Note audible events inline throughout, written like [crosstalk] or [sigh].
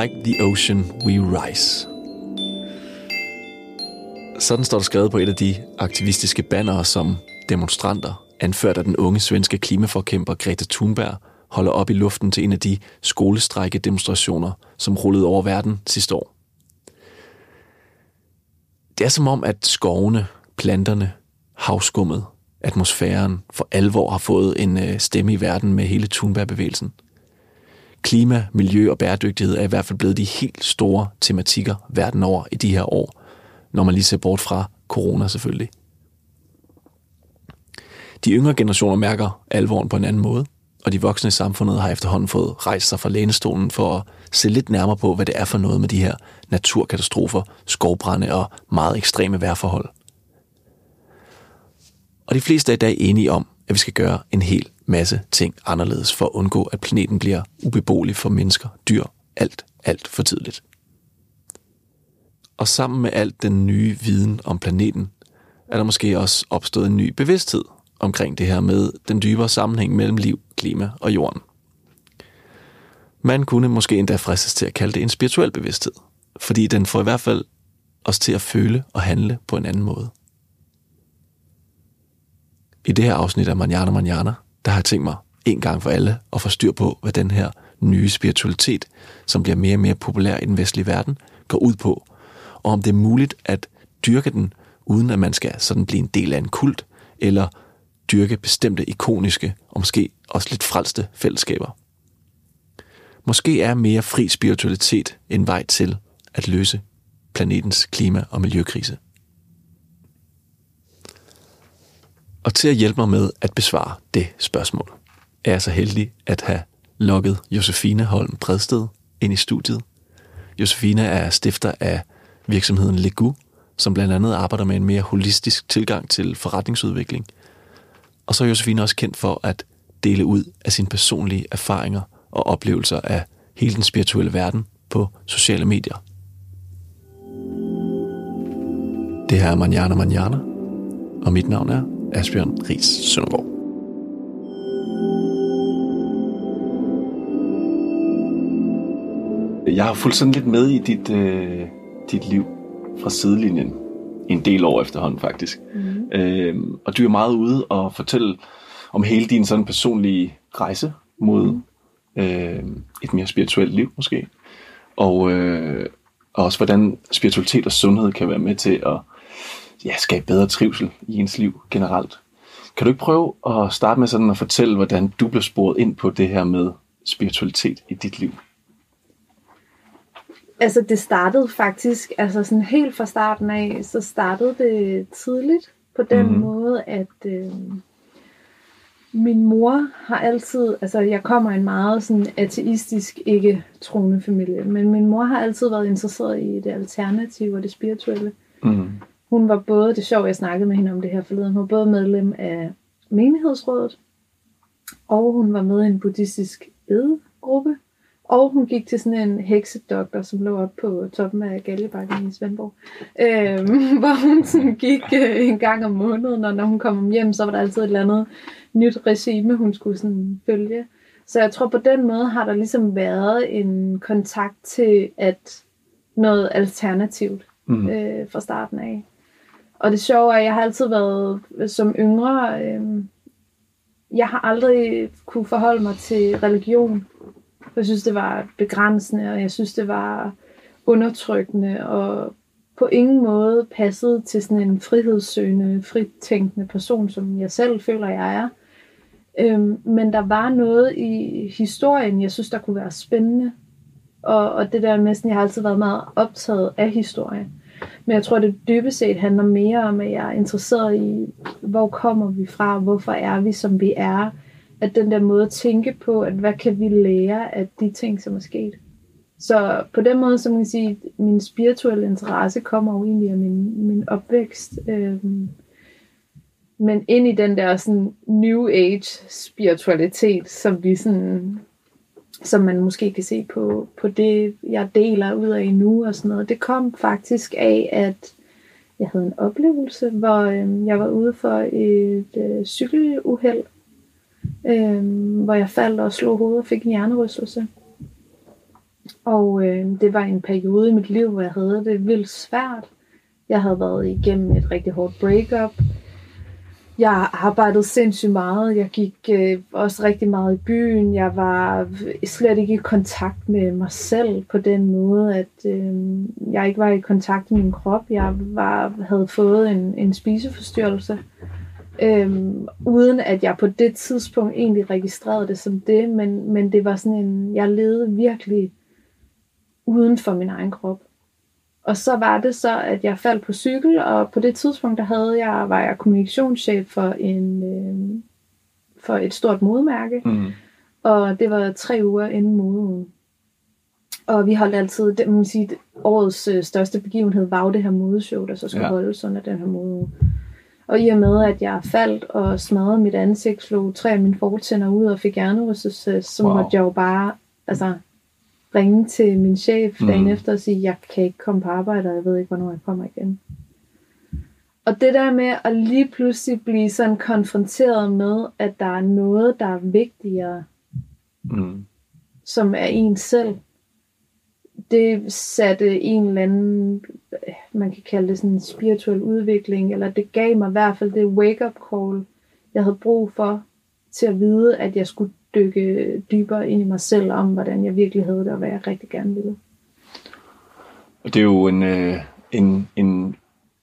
Like the ocean we rise. Sådan står der skrevet på et af de aktivistiske bannere, som demonstranter, anført af den unge svenske klimaforkæmper Greta Thunberg, holder op i luften til en af de skolestrække demonstrationer, som rullede over verden sidste år. Det er som om, at skovene, planterne, havskummet, atmosfæren for alvor har fået en øh, stemme i verden med hele Thunberg-bevægelsen. Klima, miljø og bæredygtighed er i hvert fald blevet de helt store tematikker verden over i de her år, når man lige ser bort fra corona selvfølgelig. De yngre generationer mærker alvoren på en anden måde, og de voksne i samfundet har efterhånden fået rejst sig fra lænestolen for at se lidt nærmere på, hvad det er for noget med de her naturkatastrofer, skovbrænde og meget ekstreme vejrforhold. Og de fleste er i dag enige om, at vi skal gøre en hel masse ting anderledes for at undgå, at planeten bliver ubeboelig for mennesker, dyr, alt, alt for tidligt. Og sammen med alt den nye viden om planeten, er der måske også opstået en ny bevidsthed omkring det her med den dybere sammenhæng mellem liv, klima og jorden. Man kunne måske endda fristes til at kalde det en spirituel bevidsthed, fordi den får i hvert fald os til at føle og handle på en anden måde. I det her afsnit af Manjana Manjana, der har jeg tænkt mig en gang for alle at få styr på, hvad den her nye spiritualitet, som bliver mere og mere populær i den vestlige verden, går ud på, og om det er muligt at dyrke den, uden at man skal sådan blive en del af en kult, eller dyrke bestemte ikoniske og måske også lidt frelste fællesskaber. Måske er mere fri spiritualitet en vej til at løse planetens klima- og miljøkrise. Og til at hjælpe mig med at besvare det spørgsmål, er jeg så heldig at have lukket Josefine Holm Bredsted ind i studiet. Josefine er stifter af virksomheden Legu, som blandt andet arbejder med en mere holistisk tilgang til forretningsudvikling. Og så er Josefine også kendt for at dele ud af sine personlige erfaringer og oplevelser af hele den spirituelle verden på sociale medier. Det her er Manjana Manjana, og mit navn er Asbjørn Ries Søndergaard. Jeg har fulgt sådan lidt med i dit, øh, dit liv fra sidelinjen. En del år efterhånden faktisk. Mm. Øh, og du er meget ude og fortælle om hele din sådan personlige rejse mod mm. øh, et mere spirituelt liv måske. Og, øh, og også hvordan spiritualitet og sundhed kan være med til at ja, skabe bedre trivsel i ens liv generelt. Kan du ikke prøve at starte med sådan at fortælle, hvordan du blev sporet ind på det her med spiritualitet i dit liv? Altså det startede faktisk, altså sådan helt fra starten af, så startede det tidligt på den mm-hmm. måde, at øh, min mor har altid, altså jeg kommer i en meget sådan ateistisk, ikke troende familie, men min mor har altid været interesseret i det alternative og det spirituelle. Mm. Hun var både, det sjovt, jeg snakkede med hende om det her forleden, hun var både medlem af menighedsrådet, og hun var med i en buddhistisk edegruppe, og hun gik til sådan en heksedoktor, som lå op på toppen af Galjebakken i Svendborg. Øh, [laughs] hvor hun sådan gik øh, en gang om måneden, og når hun kom hjem, så var der altid et eller andet nyt regime, hun skulle sådan følge. Så jeg tror på den måde har der ligesom været en kontakt til at noget alternativt mm. øh, fra starten af. Og det sjove er, at jeg har altid været øh, som yngre, øh, jeg har aldrig kunne forholde mig til religion. Jeg synes, det var begrænsende, og jeg synes, det var undertrykkende, og på ingen måde passede til sådan en frihedssøgende, fritænkende person, som jeg selv føler, jeg er. Øhm, men der var noget i historien, jeg synes, der kunne være spændende. Og, og det der med, at jeg har altid været meget optaget af historien. Men jeg tror, det dybest set handler mere om, at jeg er interesseret i, hvor kommer vi fra, hvorfor er vi, som vi er. At den der måde at tænke på, at hvad kan vi lære af de ting, som er sket. Så på den måde, så man kan sige, min spirituelle interesse kommer jo egentlig af min, min opvækst. Øhm, men ind i den der sådan new age spiritualitet, som vi sådan som man måske kan se på, på det, jeg deler ud af nu og sådan noget, det kom faktisk af, at jeg havde en oplevelse, hvor øh, jeg var ude for et øh, cykeluheld, øh, hvor jeg faldt og slog hovedet og fik en hjernerystelse. Og øh, det var en periode i mit liv, hvor jeg havde det vildt svært. Jeg havde været igennem et rigtig hårdt breakup. Jeg arbejdede sindssygt meget. Jeg gik øh, også rigtig meget i byen. Jeg var slet ikke i kontakt med mig selv på den måde, at øh, jeg ikke var i kontakt med min krop. Jeg var, havde fået en, en spiseforstyrrelse. øh, uden at jeg på det tidspunkt egentlig registrerede det som det, men, men det var sådan en, jeg levede virkelig uden for min egen krop. Og så var det så, at jeg faldt på cykel, og på det tidspunkt, der havde jeg, var jeg kommunikationschef for, en, øh, for et stort modemærke. Mm. Og det var tre uger inden modeugen. Og vi holdt altid, det, man sige, årets øh, største begivenhed var jo det her modeshow, der så skulle ja. holdes under den her modeuge. Og i og med, at jeg faldt og smadrede mit ansigt, slog tre af mine fortænder ud og fik hjernerystelse, så wow. måtte jeg jo bare altså, ringe til min chef mm. dagen efter og sige, jeg kan ikke komme på arbejde, og jeg ved ikke, hvornår jeg kommer igen. Og det der med at lige pludselig blive sådan konfronteret med, at der er noget, der er vigtigere, mm. som er en selv, det satte en eller anden, man kan kalde det sådan en spirituel udvikling, eller det gav mig i hvert fald det wake-up call, jeg havde brug for, til at vide, at jeg skulle dykke dybere ind i mig selv, om hvordan jeg virkelig havde det, og hvad jeg rigtig gerne ville. Og det er jo en, øh, en, en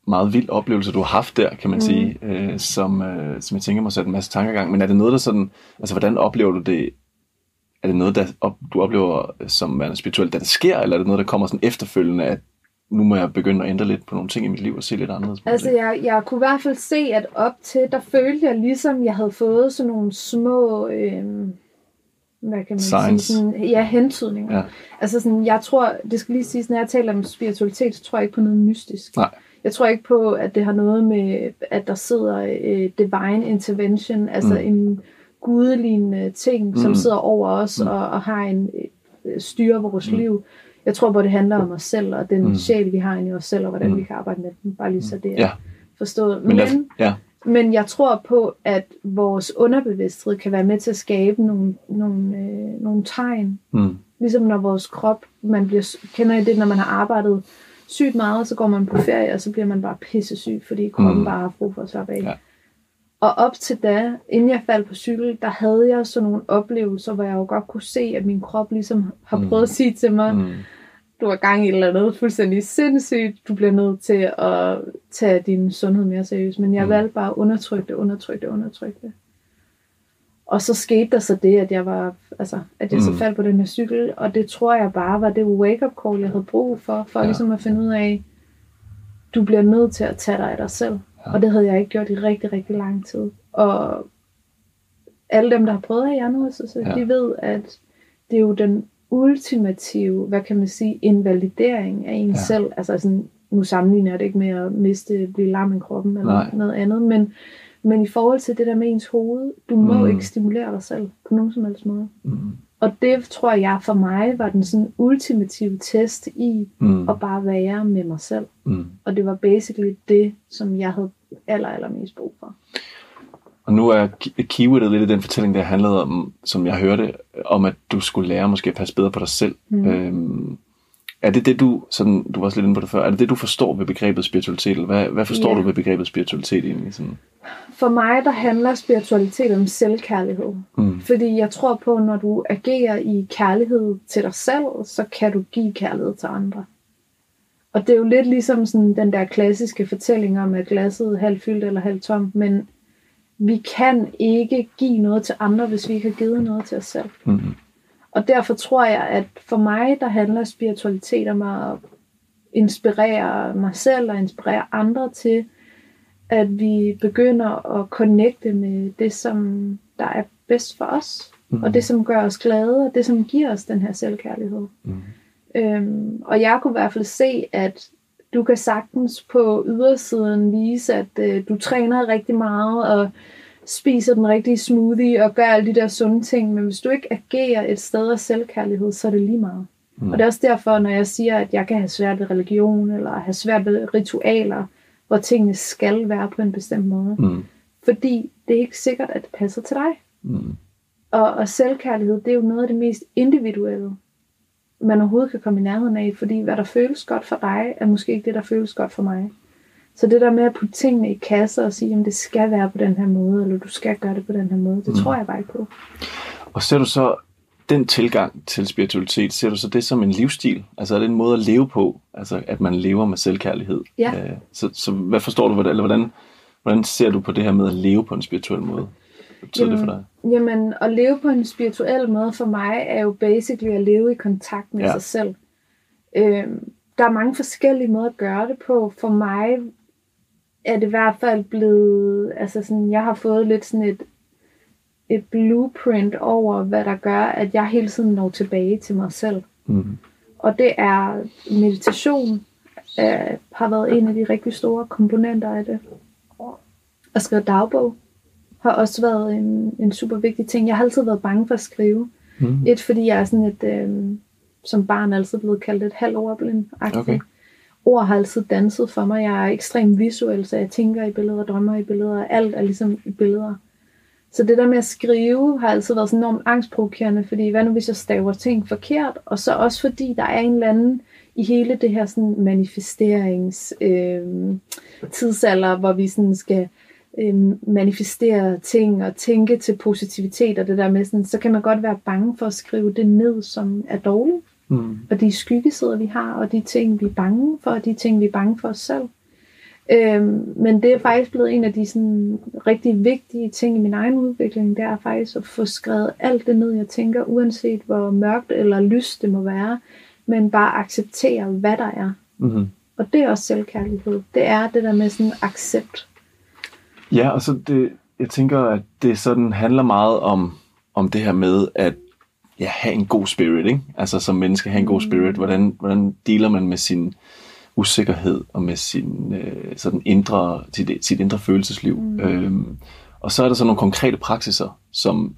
meget vild oplevelse, du har haft der, kan man mm. sige, øh, som, øh, som jeg tænker mig sætte en masse tanker gang. Men er det noget, der sådan, altså hvordan oplever du det er det noget, der op, du oplever som er spirituelt, da det sker, eller er det noget, der kommer sådan efterfølgende, at nu må jeg begynde at ændre lidt på nogle ting i mit liv og se lidt anderledes på Altså, jeg, jeg kunne i hvert fald se, at op til, der følte jeg ligesom, jeg havde fået sådan nogle små, øh, hvad kan man Science. sige, sådan, ja, hentydninger. Ja. Altså sådan, jeg tror, det skal lige sige, når jeg taler om spiritualitet, så tror jeg ikke på noget mystisk. Nej. Jeg tror ikke på, at det har noget med, at der sidder øh, divine intervention, altså mm. en gudelignende ting, mm. som sidder over os mm. og, og har en øh, styre vores mm. liv. Jeg tror på, at det handler om os selv, og den mm. sjæl, vi har inde i os selv, og hvordan mm. vi kan arbejde med den. Bare lige så det er ja. forstået. Men, men, ja. men jeg tror på, at vores underbevidsthed kan være med til at skabe nogle, nogle, øh, nogle tegn. Mm. Ligesom når vores krop, man bliver, kender I det, når man har arbejdet sygt meget, så går man på ferie, og så bliver man bare pissesyg, fordi kroppen mm. bare har brug for at slappe af. Ja. Og op til da, inden jeg faldt på cykel, der havde jeg sådan nogle oplevelser, hvor jeg jo godt kunne se, at min krop ligesom har mm. prøvet mm. at sige til mig, mm. du har gang i et eller andet fuldstændig sindssygt, du bliver nødt til at tage din sundhed mere seriøst. Men jeg mm. valgte bare at undertrykke det, undertrykke det, undertrykke det. Og så skete der så det, at jeg var, altså, at jeg mm. så faldt på den her cykel, og det tror jeg bare var det wake-up call, jeg havde brug for, for ja. ligesom at finde ud af, du bliver nødt til at tage dig af dig selv. Ja. Og det havde jeg ikke gjort i rigtig, rigtig lang tid. Og alle dem, der har prøvet at have så ja. de ved, at det er jo den ultimative, hvad kan man sige, invalidering af en ja. selv. Altså sådan, nu sammenligner jeg det ikke med at miste, blive lam i kroppen eller Nej. noget andet, men, men i forhold til det der med ens hoved, du må mm. ikke stimulere dig selv på nogen som helst måde. Mm. Og det tror jeg for mig var den sådan ultimative test i mm. at bare være med mig selv. Mm. Og det var basically det, som jeg havde aller, aller mest brug for. Og nu er keywordet lidt i den fortælling, der handlede om, som jeg hørte, om at du skulle lære måske at passe bedre på dig selv. Mm. Øhm, er det det, du, sådan, du var også lidt inde på det før, er det det, du forstår ved begrebet spiritualitet? Eller hvad, hvad forstår ja. du ved begrebet spiritualitet egentlig? Sådan? For mig, der handler spiritualitet om selvkærlighed. Mm. Fordi jeg tror på, når du agerer i kærlighed til dig selv, så kan du give kærlighed til andre. Og det er jo lidt ligesom sådan den der klassiske fortælling om, at glasset er halvt fyldt eller halvt tomt, men vi kan ikke give noget til andre, hvis vi ikke har givet noget til os selv. Mm. Og derfor tror jeg, at for mig, der handler spiritualitet om at inspirere mig selv og inspirere andre til, at vi begynder at connecte med det, som der er bedst for os, mm. og det, som gør os glade, og det, som giver os den her selvkærlighed. Mm. Øhm, og jeg kunne i hvert fald se, at du kan sagtens på ydersiden vise, at øh, du træner rigtig meget, og spiser den rigtige smoothie og gør alle de der sunde ting, men hvis du ikke agerer et sted af selvkærlighed, så er det lige meget. Mm. Og det er også derfor, når jeg siger, at jeg kan have svært ved religion, eller have svært ved ritualer, hvor tingene skal være på en bestemt måde. Mm. Fordi det er ikke sikkert, at det passer til dig. Mm. Og, og selvkærlighed, det er jo noget af det mest individuelle. man overhovedet kan komme i nærheden af, fordi hvad der føles godt for dig, er måske ikke det, der føles godt for mig. Så det der med at putte tingene i kasser og sige, at det skal være på den her måde, eller du skal gøre det på den her måde, det mm. tror jeg bare ikke på. Og ser du så den tilgang til spiritualitet, ser du så det som en livsstil? Altså er det en måde at leve på? Altså at man lever med selvkærlighed? Ja. Øh, så, så hvad forstår du, eller hvordan, hvordan ser du på det her med at leve på en spirituel måde? Hvad betyder jamen, det for dig? Jamen, at leve på en spirituel måde for mig, er jo basically at leve i kontakt med Ja. sig selv. Øhm, der er mange forskellige måder at gøre det på. For mig er det i hvert fald blevet, altså sådan, jeg har fået lidt sådan et, et blueprint over, hvad der gør, at jeg hele tiden når tilbage til mig selv. Mm. Og det er meditation, øh, har været en af de rigtig store komponenter af det. At skrive dagbog har også været en, en super vigtig ting. Jeg har altid været bange for at skrive. Mm. Et, fordi jeg er sådan et, øh, som barn altid blevet kaldt et halvordblind. Okay. Ord har altid danset for mig. Jeg er ekstremt visuel, så jeg tænker i billeder, drømmer i billeder. Alt er ligesom i billeder. Så det der med at skrive har altid været sådan enormt angstprovokerende, fordi hvad nu hvis jeg staver ting forkert? Og så også fordi der er en eller anden i hele det her sådan manifesterings øh, tidsalder, hvor vi sådan skal øh, manifestere ting og tænke til positivitet og det der med sådan, så kan man godt være bange for at skrive det ned, som er dårligt. Mm. Og de skyggesider, vi har, og de ting, vi er bange for, og de ting, vi er bange for os selv. Øhm, men det er faktisk blevet en af de sådan, rigtig vigtige ting i min egen udvikling, det er faktisk at få skrevet alt det ned, jeg tænker, uanset hvor mørkt eller lyst det må være, men bare acceptere, hvad der er. Mm. Og det er også selvkærlighed. Det er det der med sådan accept. Ja, og så det, jeg tænker, at det sådan handler meget om, om det her med at ja, have en god spirit, ikke? Altså som menneske have en god spirit. Hvordan, hvordan dealer man med sin usikkerhed og med sin øh, sådan indre, sit, sit indre følelsesliv. Mm. Øhm, og så er der så nogle konkrete praksiser, som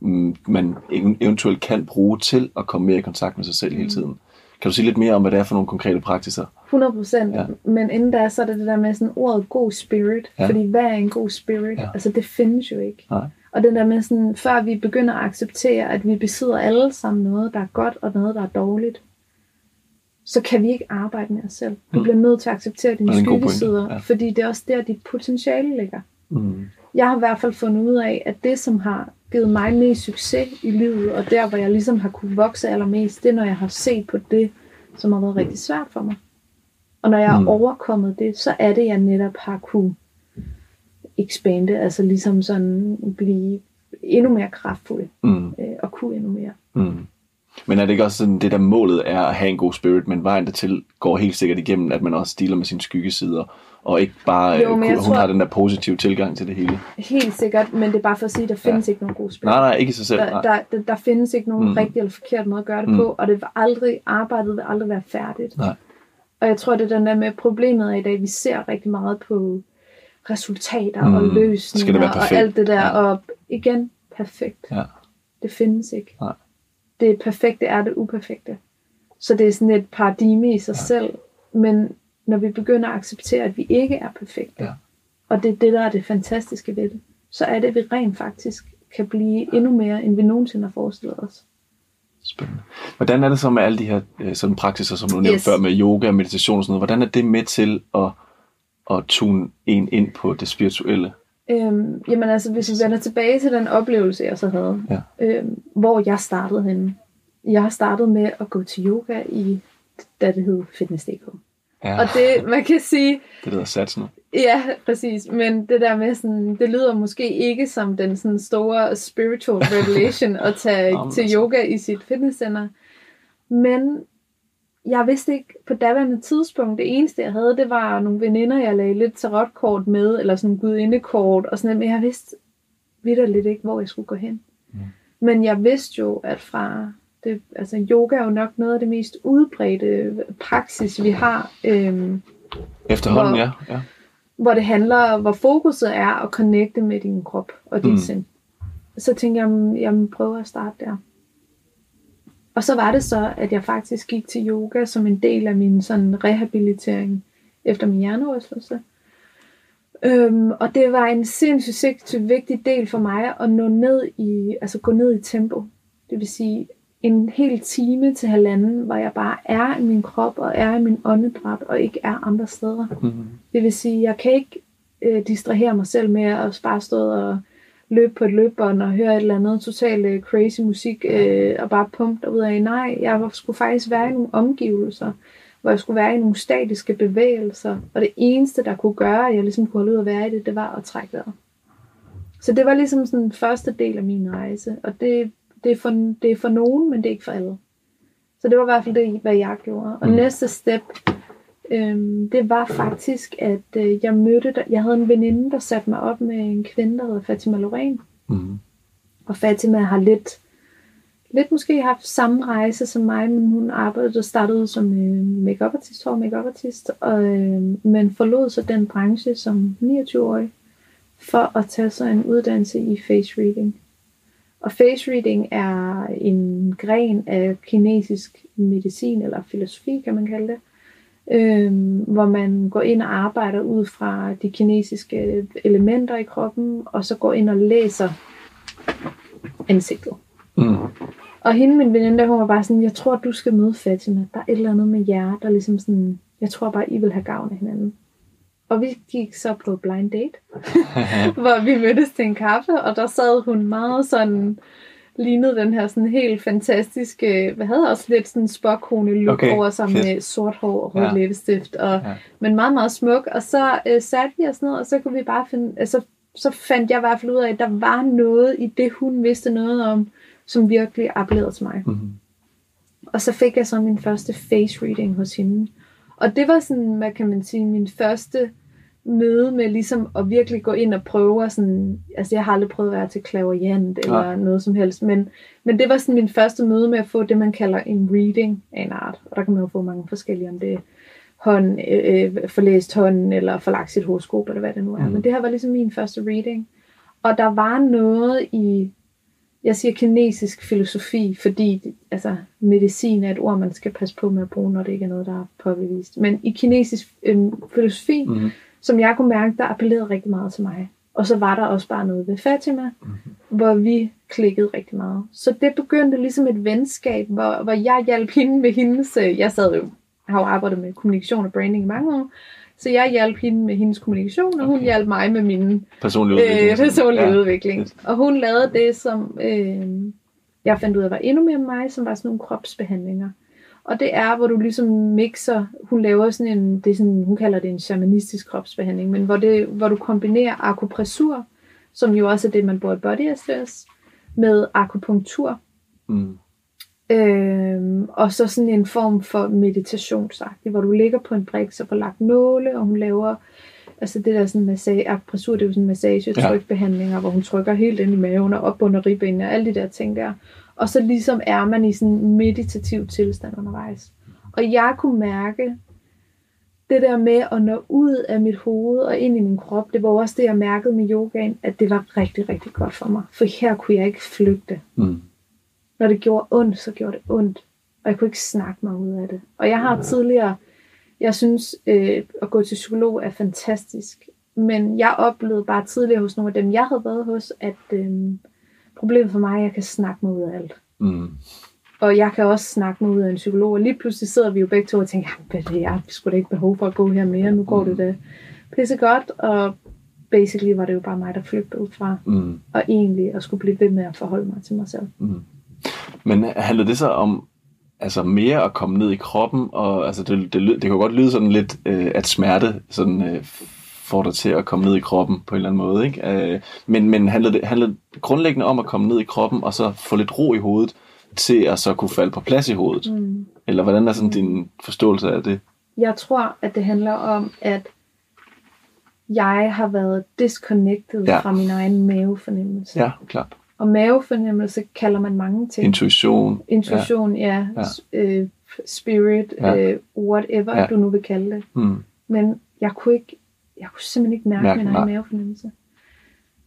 mm, man ev- eventuelt kan bruge til at komme mere i kontakt med sig selv hele tiden. Kan du sige lidt mere om, hvad det er for nogle konkrete praksiser? 100 procent. Ja. Men inden da, så er det det der med sådan ordet god spirit. Ja. Fordi hvad er en god spirit? Ja. Altså det findes jo ikke. Nej. Og den der med sådan, før vi begynder at acceptere, at vi besidder alle sammen noget, der er godt og noget, der er dårligt, så kan vi ikke arbejde med os selv. Du Mm. bliver nødt til at acceptere dine er skyggesider, ja. fordi det er også der, dit potentiale ligger. Mm. Jeg har i hvert fald fundet ud af, at det, som har givet mig mest succes i livet, og der, hvor jeg ligesom har kunne vokse allermest, det er, når jeg har set på det, som har været rigtig svært for mig. Og når jeg har Mm. overkommet det, så er det, jeg netop har kunne expande, altså ligesom sådan blive endnu mere kraftfuld Mm. øh, og kunne endnu mere. Mm. Men er det ikke også sådan, det der målet er at have en god spirit, men vejen dertil går helt sikkert igennem, at man også dealer med sine skyggesider, og ikke bare, Jo, jo, men hun tror... har den der positive tilgang til det hele. Helt sikkert, men det er bare for at sige, at der findes ja. ikke nogen god spil. Nej, nej, ikke i sig selv. Der, der, der, der findes ikke nogen Mm. rigtig eller forkert måde at gøre det Mm. på, og det vil aldrig, arbejdet vil aldrig være færdigt. Nej. Og jeg tror, det er den der med problemet er i dag, vi ser rigtig meget på resultater Mm. og løsninger og alt det der, Ja. og igen, perfekt. Ja. Det findes ikke. Nej. Det perfekte er det uperfekte. Så det er sådan et paradigme i sig ja. selv, men når vi begynder at acceptere, at vi ikke er perfekte, Ja. og det er det, der er det fantastiske ved det, så er det, at vi rent faktisk kan blive endnu mere, end vi nogensinde har forestillet os. Spændende. Hvordan er det så med alle de her øh, sådan praksiser, som du nævnte Yes. før, med yoga og meditation og sådan noget? Hvordan er det med til at, at tune en ind på det spirituelle? Øhm, jamen altså, hvis vi vender tilbage til den oplevelse, jeg så havde, Ja. øhm, hvor jeg startede henne. Jeg har startet med at gå til yoga i, da det hed Fitness.dk. Ja, Og det, man kan sige, det hedder sats nu. ja, præcis, men det der med sådan, det lyder måske ikke som den sådan store spiritual [laughs] revelation at tage Nå, men til altså. yoga i sit fitnesscenter. Men jeg vidste ikke på daværende tidspunkt, det eneste jeg havde, det var nogle veninder, jeg lagde lidt tarotkort med, eller sådan gudindekort, og sådan noget, men jeg vidste vidderligt ikke, hvor jeg skulle gå hen. Mm. Men jeg vidste jo, at fra det, altså yoga er jo nok noget af det mest udbredte praksis, vi har, øhm, Efterhånden, Hvor- ja. ja. hvor det handler, hvor fokuset er at connecte med din krop og dit Mm. sind. Så tænkte jeg, "Mm, jeg må prøve at starte der. Og så var det så, at jeg faktisk gik til yoga som en del af min sådan rehabilitering efter min hjernerystelse. Øhm, og det var en sindssygt, sindssygt vigtig del for mig at nå ned i, altså gå ned i tempo. Det vil sige, en hel time til halvanden, hvor jeg bare er i min krop og er i min åndedræt og ikke er andre steder. Mm. Det vil sige, jeg kan ikke øh, distrahere mig selv med at bare stå og løbe på et løbebånd og høre et eller andet totalt øh, crazy musik øh, og bare pumpe derud af. Nej, jeg skulle faktisk være i nogle omgivelser, hvor jeg skulle være i nogle statiske bevægelser, og det eneste, der kunne gøre, at jeg ligesom kunne holde ud at være i det, det var at trække vejret. Så det var ligesom sådan den første del af min rejse, og det, det, er for, det er for nogen, men det er ikke for alle. Så det var i hvert fald det, hvad jeg gjorde. Og Mm. næste step, øhm, det var faktisk, at øh, jeg mødte, der, jeg havde en veninde, der satte mig op med en kvinde, der hedder Fatima Lorraine. Mm. Og Fatima har lidt, lidt måske haft samme rejse som mig, men hun arbejdede og startede som øh, make-up artist, hår make-up artist, og, øh, men forlod så den branche som 29-årig for at tage sig en uddannelse i face reading. Og face reading er en gren af kinesisk medicin, eller filosofi kan man kalde det, øhm, hvor man går ind og arbejder ud fra de kinesiske elementer i kroppen, og så går ind og læser ansigtet. Mm. Og hende, min veninde, der, hun var bare sådan, jeg tror, du skal møde Fatima. Der er et eller andet med jer, der ligesom sådan, jeg tror bare, I vil have gavn af hinanden. Og vi gik så på blind date, [laughs] hvor vi mødtes til en kaffe, og der sad hun meget sådan, lignede den her sådan helt fantastiske, hvad havde også lidt sådan spokkone look Okay, over sig fedt. med sort hår og rød Ja. læbestift, og, Ja. men meget, meget smuk. Og så øh, satte vi os ned, og så kunne vi bare finde, altså, så fandt jeg i hvert fald ud af, at der var noget i det, hun vidste noget om, som virkelig appellerede til mig. Mm. Og så fik jeg så min første face reading hos hende. Og det var sådan, hvad kan man sige, min første møde med ligesom at virkelig gå ind og prøve at sådan, altså jeg har aldrig prøvet at være til klaverjant eller Nej. noget som helst, men, men det var sådan min første møde med at få det, man kalder en reading af en art. Og der kan man jo få mange forskellige, om det er hånd, øh, øh, forlæst hånden, eller forlagt sit horoskop, eller hvad det nu er. Mm. Men det her var ligesom min første reading. Og der var noget i, jeg siger kinesisk filosofi, fordi altså, medicin er et ord, man skal passe på med at bruge, når det ikke er noget, der er påbevist. Men i kinesisk øhm, filosofi, mm. Som jeg kunne mærke, der appellerede rigtig meget til mig. Og så var der også bare noget ved Fatima, Mhm. hvor vi klikkede rigtig meget. Så det begyndte ligesom et venskab, hvor, hvor jeg hjalp hende med hendes... øh, Jeg sad jo, har jo arbejdet med kommunikation og branding i mange år, så jeg hjalp hende med hendes kommunikation, og hun Okay. hjalp mig med mine Personlig udvikling. øh, personlig Ja. udvikling. Og hun lavede det, som øh, jeg fandt ud af var endnu mere mig, som var sådan nogle kropsbehandlinger. Og det er, hvor du ligesom mixer, hun laver sådan en, det er sådan, hun kalder det en shamanistisk kropsbehandling, men hvor, det, hvor du kombinerer akupressur, som jo også er det, man bruger i body stress, med akupunktur, Mm. Øhm, og så sådan en form for meditationsagtig, hvor du ligger på en brik, så får lagt nåle, og hun laver, altså det der sådan massage, akupressur, det er jo sådan massage, Ja. trykbehandlinger, hvor hun trykker helt ind i maven og op under ribbenene og alle de der ting der. Og så ligesom er man i sådan en meditativ tilstand undervejs. Og jeg kunne mærke, det der med at nå ud af mit hoved og ind i min krop, det var også det, jeg mærkede med yogaen, at det var rigtig, rigtig godt for mig. For her kunne jeg ikke flygte Mm. når det gjorde ondt, så gjorde det ondt. Og jeg kunne ikke snakke mig ud af det. Og jeg har tidligere, jeg synes, øh, at gå til psykolog er fantastisk. Men jeg oplevede bare tidligere hos nogle af dem, jeg havde været hos, at øh, problemet for mig er, at jeg kan snakke mig ud af alt. Mm. Og jeg kan også snakke mig ud af en psykolog. Og lige pludselig sidder vi jo begge to og tænker, "Jamen, er det, jeg sgu da ikke behov for at gå her mere. Nu går det da pisse godt. Og basically var det jo bare mig, der flygtede ud fra. Mm. Og egentlig at skulle blive ved med at forholde mig til mig selv. Mm. Men handler det så om altså mere at komme ned i kroppen, og altså det, det, det kan jo godt lyde sådan lidt, øh, at smerte sådan, øh, får dig til at komme ned i kroppen på en eller anden måde, ikke? Øh, men men handler, det, handler grundlæggende om at komme ned i kroppen, og så få lidt ro i hovedet, til at så kunne falde på plads i hovedet? Mm. Eller hvordan er sådan din forståelse af det? Jeg tror, at det handler om, at jeg har været disconnected Ja. fra min egen mavefornemmelse. Ja, klart. Og mavefornemmelse kalder man mange ting. Intuition. Intuition, ja. Ja. ja. Øh, spirit, Ja. øh, whatever Ja. du nu vil kalde det. Mm. Men jeg kunne, ikke, jeg kunne simpelthen ikke mærke, Mærke, min egen mavefornemmelse.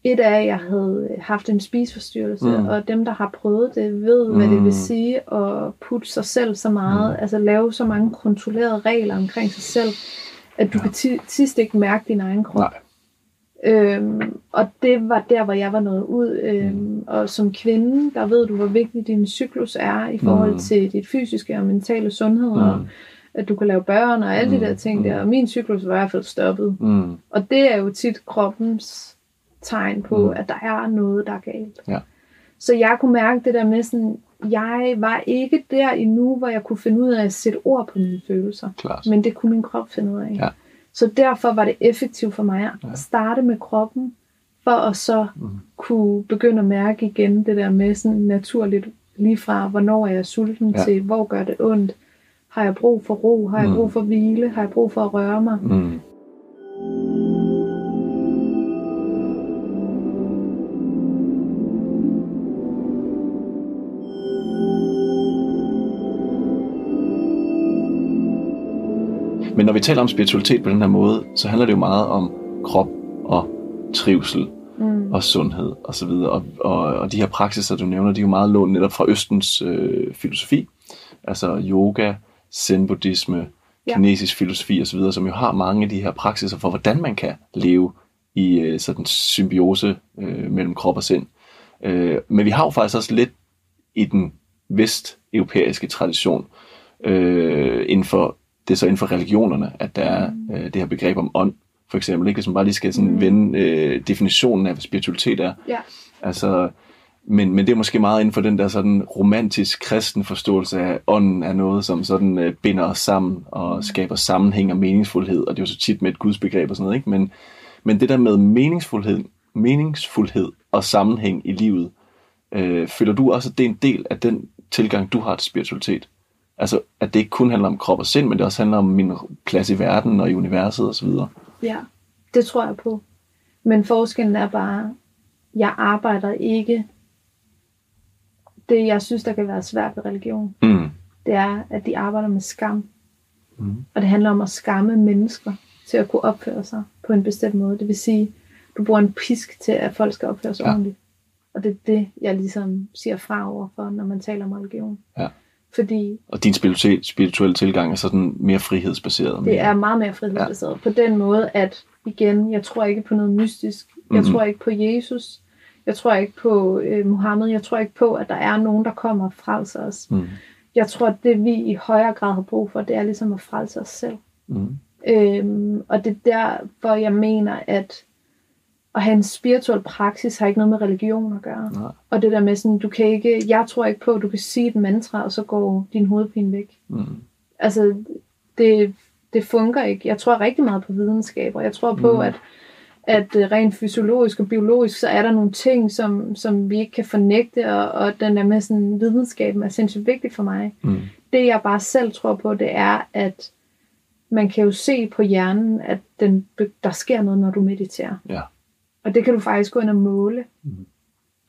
Et er, at jeg havde haft en spiseforstyrrelse, Mm. mm. og dem, der har prøvet det, ved, hvad det Mm. vil sige at putte sig selv så meget, mm. altså lave så mange kontrollerede regler omkring sig selv, at du Ja. kan sidst ikke mærke din egen krop. Nej. Øhm, og det var der, hvor jeg var nået ud. Øhm, mm. Og som kvinde, der ved du, hvor vigtig din cyklus er i forhold mm. til dit fysiske og mentale sundhed, mm. og at du kan lave børn og alle mm. de der ting der. Og min cyklus var i hvert fald stoppet. Mm. Og det er jo tit kroppens tegn på, mm. at der er noget, der er galt. Ja. Så jeg kunne mærke det der med sådan, jeg var ikke der endnu, hvor jeg kunne finde ud af at sætte ord på mine følelser. Klart. Men det kunne min krop finde ud af. Ja. Så derfor var det effektivt for mig at starte med kroppen, for at så mm. kunne begynde at mærke igen det der med sådan naturligt lige fra, hvornår er jeg sulten ja. til, hvor gør det ondt. Har jeg brug for ro? Har jeg mm. brug for hvile? Har jeg brug for at røre mig? Mm. Men når vi taler om spiritualitet på den her måde, så handler det jo meget om krop og trivsel mm. og sundhed og så videre. Og, og, og de her praksiser, du nævner, de er jo meget lånt netop fra Østens øh, filosofi. Altså yoga, zen-buddhisme, ja. kinesisk filosofi osv., som jo har mange af de her praksiser for, hvordan man kan leve i øh, sådan symbiose øh, mellem krop og sind. Øh, men vi har jo faktisk også lidt i den vesteuropæiske tradition øh, inden for det er så inden for religionerne, at der er mm. øh, det her begreb om ånd, for eksempel. Ikke? Hvis man bare lige skal sådan mm. vende øh, definitionen af, hvad spiritualitet er. Ja. Altså, men, men det er måske meget inden for den der sådan romantisk kristen forståelse af, ånden er noget, som sådan øh, binder os sammen og mm. skaber sammenhæng og meningsfuldhed. Og det er jo så tit med et gudsbegreb og sådan noget. Ikke? Men, men det der med meningsfuldhed, meningsfuldhed og sammenhæng i livet, øh, føler du også, at det er en del af den tilgang, du har til spiritualitet? Altså, at det ikke kun handler om krop og sind, men det også handler om min plads i verden og i universet osv. Ja, det tror jeg på. Men forskellen er bare, jeg arbejder ikke det, jeg synes, der kan være svært ved religion. Mm. Det er, at de arbejder med skam. Mm. Og det handler om at skamme mennesker til at kunne opføre sig på en bestemt måde. Det vil sige, du bruger en pisk til, at folk skal opføre sig ja. ordentligt. Og det er det, jeg ligesom siger fra over for, når man taler om religion. Ja. Fordi og din spirituelle, spirituelle tilgang er sådan mere frihedsbaseret? Det mere. er meget mere frihedsbaseret. Ja. På den måde, at igen, jeg tror ikke på noget mystisk. Jeg mm-hmm. tror ikke på Jesus. Jeg tror ikke på øh, Mohammed. Jeg tror ikke på, at der er nogen, der kommer og frelser os. Mm. Jeg tror, at det vi i højere grad har brug for, det er ligesom at frelse os selv. Mm. Øhm, og det er derfor, jeg mener, at at have en spirituel praksis har ikke noget med religion at gøre. Nej. Og det der med sådan, du kan ikke, jeg tror ikke på, at du kan sige et mantra, og så går din hovedpine væk. Mm. Altså, det, det fungerer ikke. Jeg tror rigtig meget på videnskab, og jeg tror på, mm. at, at øh, rent fysiologisk og biologisk, så er der nogle ting, som, som vi ikke kan fornægte, og, og den der med sådan, videnskaben er sindssygt vigtig for mig. Mm. Det jeg bare selv tror på, det er, at man kan jo se på hjernen, at den, der sker noget, når du mediterer. Ja. Og det kan du faktisk gå ind og måle. Mm.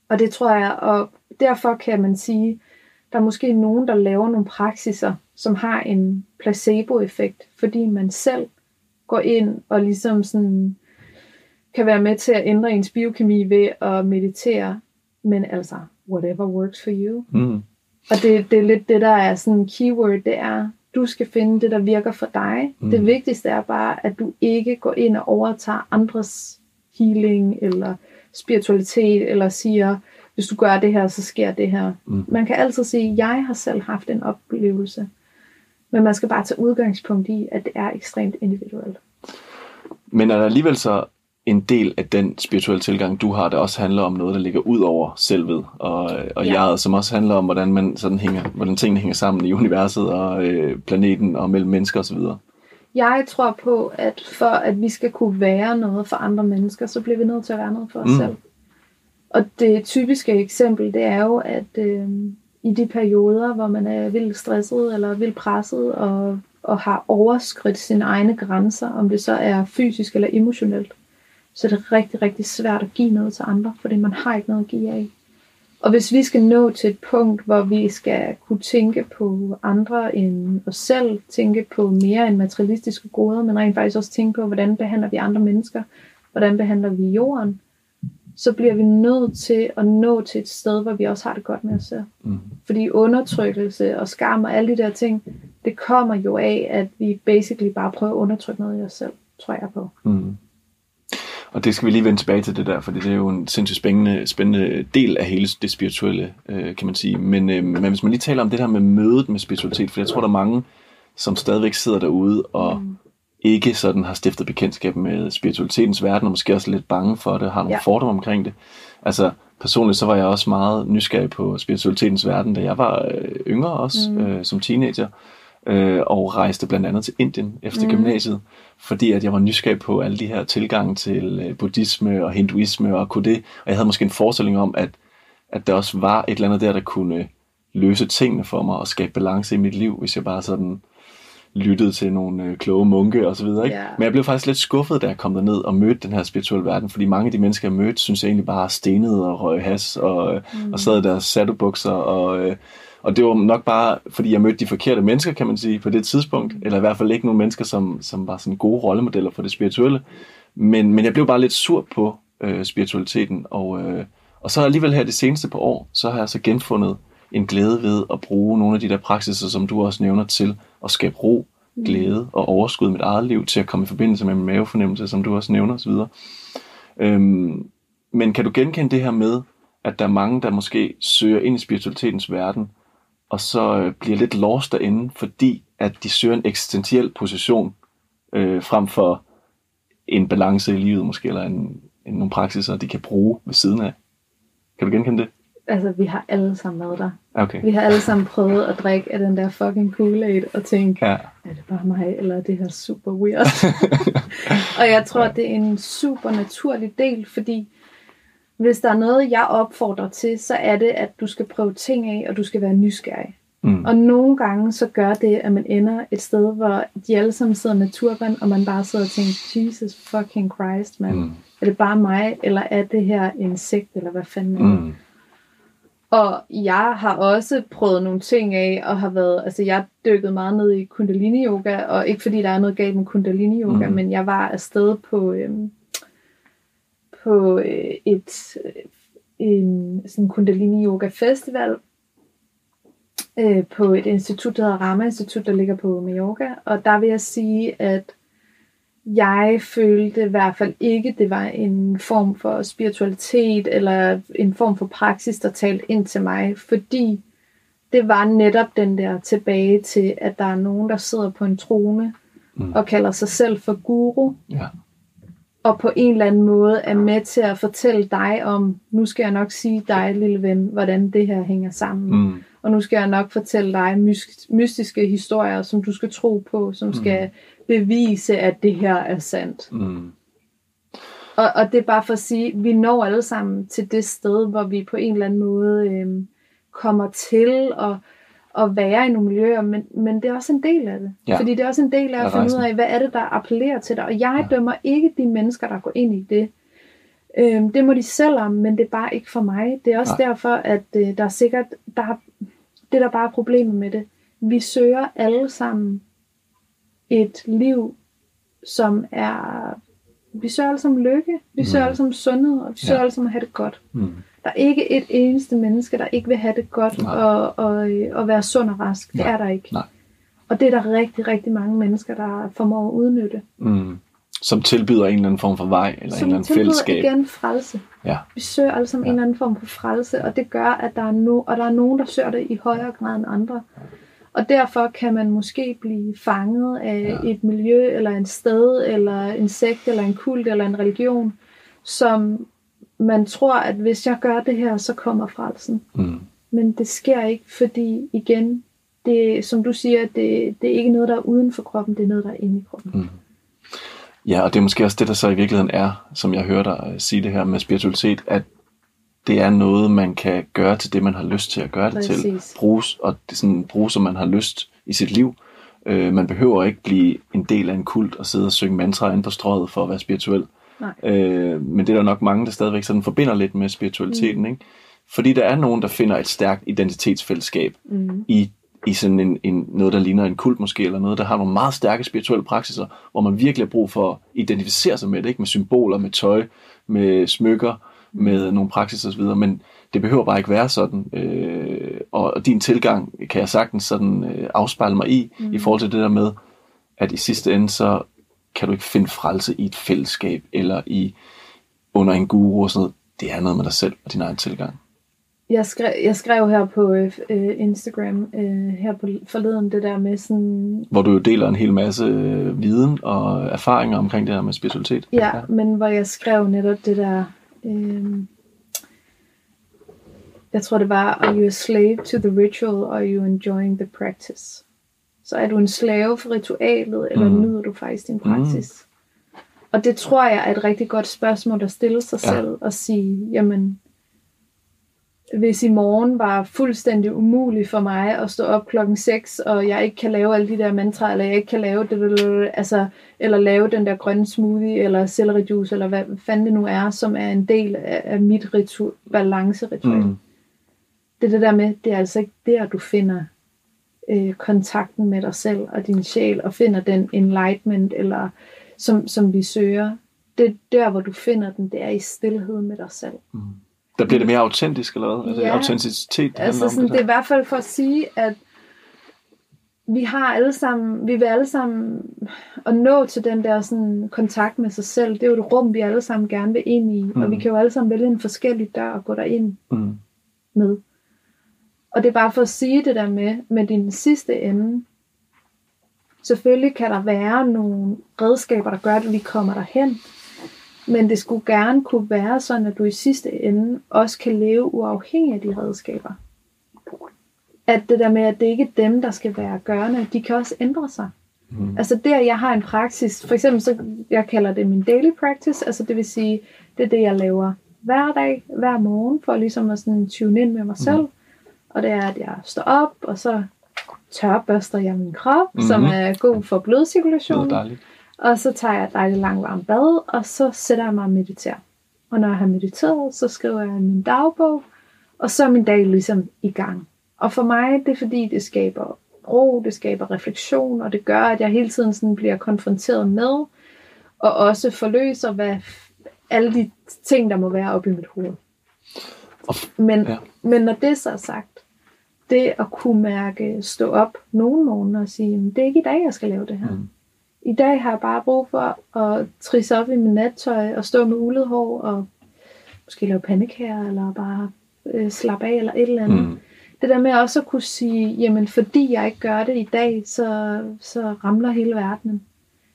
Og det tror jeg, og derfor kan man sige, der er måske nogen, der laver nogle praksiser, som har en placebo-effekt, fordi man selv går ind og ligesom sådan kan være med til at ændre ens biokemi ved at meditere, men altså, whatever works for you. Mm. Og det, det er lidt det, der er sådan keyword, det er, du skal finde det, der virker for dig. Mm. Det vigtigste er bare, at du ikke går ind og overtager andres healing eller spiritualitet, eller siger, hvis du gør det her, så sker det her. Mm. Man kan altid sige, jeg har selv haft en oplevelse, men man skal bare tage udgangspunkt i, at det er ekstremt individuelt. Men er der alligevel så en del af den spirituelle tilgang, du har, der også handler om noget, der ligger ud over selvet og, og ja. jeget, som også handler om, hvordan, man sådan hænger, hvordan tingene hænger sammen i universet og øh, planeten og mellem mennesker osv.? Jeg tror på, at for at vi skal kunne være noget for andre mennesker, så bliver vi nødt til at være noget for os mm. selv. Og det typiske eksempel, det er jo, at øh, i de perioder, hvor man er vildt stresset eller vildt presset og, og har overskridt sine egne grænser, om det så er fysisk eller emotionelt, så er det rigtig, rigtig svært at give noget til andre, fordi man har ikke noget at give af. Og hvis vi skal nå til et punkt, hvor vi skal kunne tænke på andre end os selv, tænke på mere end materialistiske goder, men rent faktisk også tænke på, hvordan behandler vi andre mennesker, hvordan behandler vi jorden, så bliver vi nødt til at nå til et sted, hvor vi også har det godt med os selv. Mm. Fordi undertrykkelse og skam og alle de der ting, det kommer jo af, at vi basically bare prøver at undertrykke noget i os selv, tror jeg på. Mm. Og det skal vi lige vende tilbage til det der, for det er jo en sindssygt spændende, spændende del af hele det spirituelle, øh, kan man sige. Men, øh, men hvis man lige taler om det her med mødet med spiritualitet, for jeg tror, der er mange, som stadigvæk sidder derude og mm. ikke sådan har stiftet bekendtskab med spiritualitetens verden, og måske også lidt bange for det, har nogle ja. fordomme omkring det. Altså, personligt så var jeg også meget nysgerrig på spiritualitetens verden, da jeg var øh, yngre også, mm. øh, som teenager øh, og rejste blandt andet til Indien efter mm. gymnasiet, fordi at jeg var nysgerrig på alle de her tilgange til øh, buddhisme og hinduisme og kunne det, og jeg havde måske en forestilling om, at, at der også var et eller andet der, der kunne løse tingene for mig og skabe balance i mit liv, hvis jeg bare sådan lyttede til nogle øh, kloge munke og så videre. Ikke? Yeah. Men jeg blev faktisk lidt skuffet, da jeg kom derned og mødte den her spirituelle verden, fordi mange af de mennesker, jeg mødte, synes jeg egentlig bare stenede og røg has og, mm. og sad i deres satubukser og, øh, og det var nok bare, fordi jeg mødte de forkerte mennesker, kan man sige, på det tidspunkt. Eller i hvert fald ikke nogen mennesker, som, som var sådan gode rollemodeller for det spirituelle. Men, men jeg blev bare lidt sur på øh, spiritualiteten. Og, øh, og så alligevel her det seneste par år, så har jeg så genfundet en glæde ved at bruge nogle af de der praksiser, som du også nævner, til at skabe ro, mm. glæde og overskud i mit eget liv, til at komme i forbindelse med min mavefornemmelse, som du også nævner osv. Øhm, men kan du genkende det her med, at der er mange, der måske søger ind i spiritualitetens verden, og så øh, bliver lidt lost derinde, fordi at de søger en eksistentiel position øh, frem for en balance i livet måske, eller en, en, nogle praksiser, de kan bruge ved siden af. Kan du genkende det? Altså, vi har alle sammen været der. Okay. Vi har alle sammen prøvet at drikke af den der fucking Kool-Aid og tænke, ja. er det bare mig, eller er det her super weird? [laughs] og jeg tror, det er en super naturlig del, fordi hvis der er noget, jeg opfordrer til, så er det, at du skal prøve ting af, og du skal være nysgerrig. Mm. Og nogle gange så gør det, at man ender et sted, hvor de alle sammen sidder med turban, og man bare sidder og tænker, Jesus fucking Christ, man. Mm. Er det bare mig, eller er det her en sekt, eller hvad fanden er det? Mm. Og jeg har også prøvet nogle ting af, og har været, altså jeg dykket meget ned i kundalini yoga, og ikke fordi der er noget galt med kundalini yoga, mm. men jeg var afsted på, øhm, på øh, et øh, en sådan kundalini yoga festival øh, på et institut, der hedder Rama Institut, der ligger på Mallorca. Og der vil jeg sige, at jeg følte i hvert fald ikke, det var en form for spiritualitet eller en form for praksis, der talte ind til mig, fordi det var netop den der tilbage til, at der er nogen, der sidder på en trone mm. og kalder sig selv for guru. Ja og på en eller anden måde er med til at fortælle dig om, nu skal jeg nok sige dig, lille ven, hvordan det her hænger sammen. Mm. Og nu skal jeg nok fortælle dig mystiske historier, som du skal tro på, som mm. skal bevise, at det her er sandt. Mm. Og, og det er bare for at sige, vi når alle sammen til det sted, hvor vi på en eller anden måde øh, kommer til at at være i nogle miljøer, men, men det er også en del af det. Ja. Fordi det er også en del af at finde ud af, hvad er det, der appellerer til dig. Og jeg ja. dømmer ikke de mennesker, der går ind i det. Øhm, det må de selv om, men det er bare ikke for mig. Det er også ja. derfor, at øh, der er sikkert, der er, det der bare er problemet med det. Vi søger alle sammen et liv, som er, vi søger alle sammen lykke, vi søger mm. alle sammen sundhed, og vi søger ja. alle sammen at have det godt. Mm. Der er ikke et eneste menneske, der ikke vil have det godt og, og, og være sund og rask. Det Nej. er der ikke. Nej. Og det er der rigtig, rigtig mange mennesker, der formår at udnytte. Mm. Som tilbyder en eller anden form for vej, eller Som en eller anden fællesskab. igen frelse. Ja. Vi søger alle sammen ja. en eller anden form for frelse, og det gør, at der er, no, og der er nogen, der søger det i højere grad end andre. Og derfor kan man måske blive fanget af ja. et miljø, eller en sted, eller en sekt, eller en kult, eller en religion, som man tror, at hvis jeg gør det her, så kommer frelsen. Mm. Men det sker ikke, fordi igen, det, som du siger, det, det er ikke noget, der er uden for kroppen, det er noget, der er inde i kroppen. Mm. Ja, og det er måske også det, der så i virkeligheden er, som jeg hører dig sige det her med spiritualitet, at det er noget, man kan gøre til det, man har lyst til at gøre det Præcis. til. Bruges, og det sådan, bruge, som man har lyst i sit liv. Øh, man behøver ikke blive en del af en kult og sidde og synge mantra ind på strøget for at være spirituel. Øh, men det er der nok mange, der stadigvæk sådan forbinder lidt med spiritualiteten. Mm. Ikke? Fordi der er nogen, der finder et stærkt identitetsfællesskab mm. i, i sådan en, en, noget, der ligner en kult måske, eller noget, der har nogle meget stærke spirituelle praksiser, hvor man virkelig har brug for at identificere sig med det, ikke? med symboler, med tøj, med smykker, mm. med nogle praksiser osv., men det behøver bare ikke være sådan. Øh, og, og din tilgang kan jeg sagtens sådan øh, afspejle mig i, mm. i forhold til det der med, at i sidste ende så kan du ikke finde frelse i et fællesskab, eller i under en guru og sådan noget, det er noget med dig selv og din egen tilgang. Jeg skrev, jeg skrev her på øh, øh, Instagram øh, her på forleden det der med sådan... Hvor du jo deler en hel masse øh, viden og erfaringer omkring det her med spiritualitet. Ja, ja. men hvor jeg skrev netop det der... Øh, jeg tror det var, are you a slave to the ritual, or are you enjoying the practice? Så er du en slave for ritualet, eller mm. nyder du faktisk din praksis? Mm. Og det tror jeg er et rigtig godt spørgsmål at stille sig ja. selv og sige, jamen, hvis i morgen var fuldstændig umuligt for mig at stå op klokken 6, og jeg ikke kan lave alle de der mantraer, eller jeg ikke kan lave det, altså, eller lave den der grønne smoothie, eller celery juice, eller hvad fanden det nu er, som er en del af, af mit ritual, balance-ritual. Mm. Det er det der med, det er altså ikke der, du finder øh, kontakten med dig selv og din sjæl, og finder den enlightenment, eller som, som vi søger. Det er der, hvor du finder den, det er i stillhed med dig selv. Mm. Der bliver det mere autentisk, eller hvad? Ja, er det autenticitet, det altså sådan, det, det er i hvert fald for at sige, at vi har alle sammen, vi vil alle sammen at nå til den der sådan, kontakt med sig selv. Det er jo et rum, vi alle sammen gerne vil ind i. Mm. Og vi kan jo alle sammen vælge en forskellig dør og gå derind mm. med. Og det er bare for at sige det der med, med din sidste ende. Selvfølgelig kan der være nogle redskaber, der gør, at vi kommer derhen. Men det skulle gerne kunne være sådan, at du i sidste ende også kan leve uafhængig af de redskaber. At det der med, at det ikke er dem, der skal være gørende, de kan også ændre sig. Mm. Altså der, jeg har en praksis, for eksempel så, jeg kalder det min daily practice, altså det vil sige, det er det, jeg laver hver dag, hver morgen, for ligesom at sådan tune ind med mig selv. Mm. Og det er, at jeg står op, og så tørbørster jeg min krop, mm-hmm. som er god for blodcirkulationen. Det er dejligt. Og så tager jeg et dejligt langt varmt bad, og så sætter jeg mig og mediterer. Og når jeg har mediteret, så skriver jeg min dagbog, og så er min dag ligesom i gang. Og for mig, det er fordi, det skaber ro, det skaber refleksion, og det gør, at jeg hele tiden sådan bliver konfronteret med, og også forløser, hvad alle de ting, der må være oppe i mit hoved. Men, ja. men når det så er sagt, det at kunne mærke, stå op nogle måneder og sige, det er ikke i dag, jeg skal lave det her. Mm. I dag har jeg bare brug for at trisse op i min nattøj og stå med ulet hår og måske lave pandekager eller bare øh, slappe af eller et eller andet. Mm. Det der med også at kunne sige, jamen fordi jeg ikke gør det i dag, så, så ramler hele verdenen.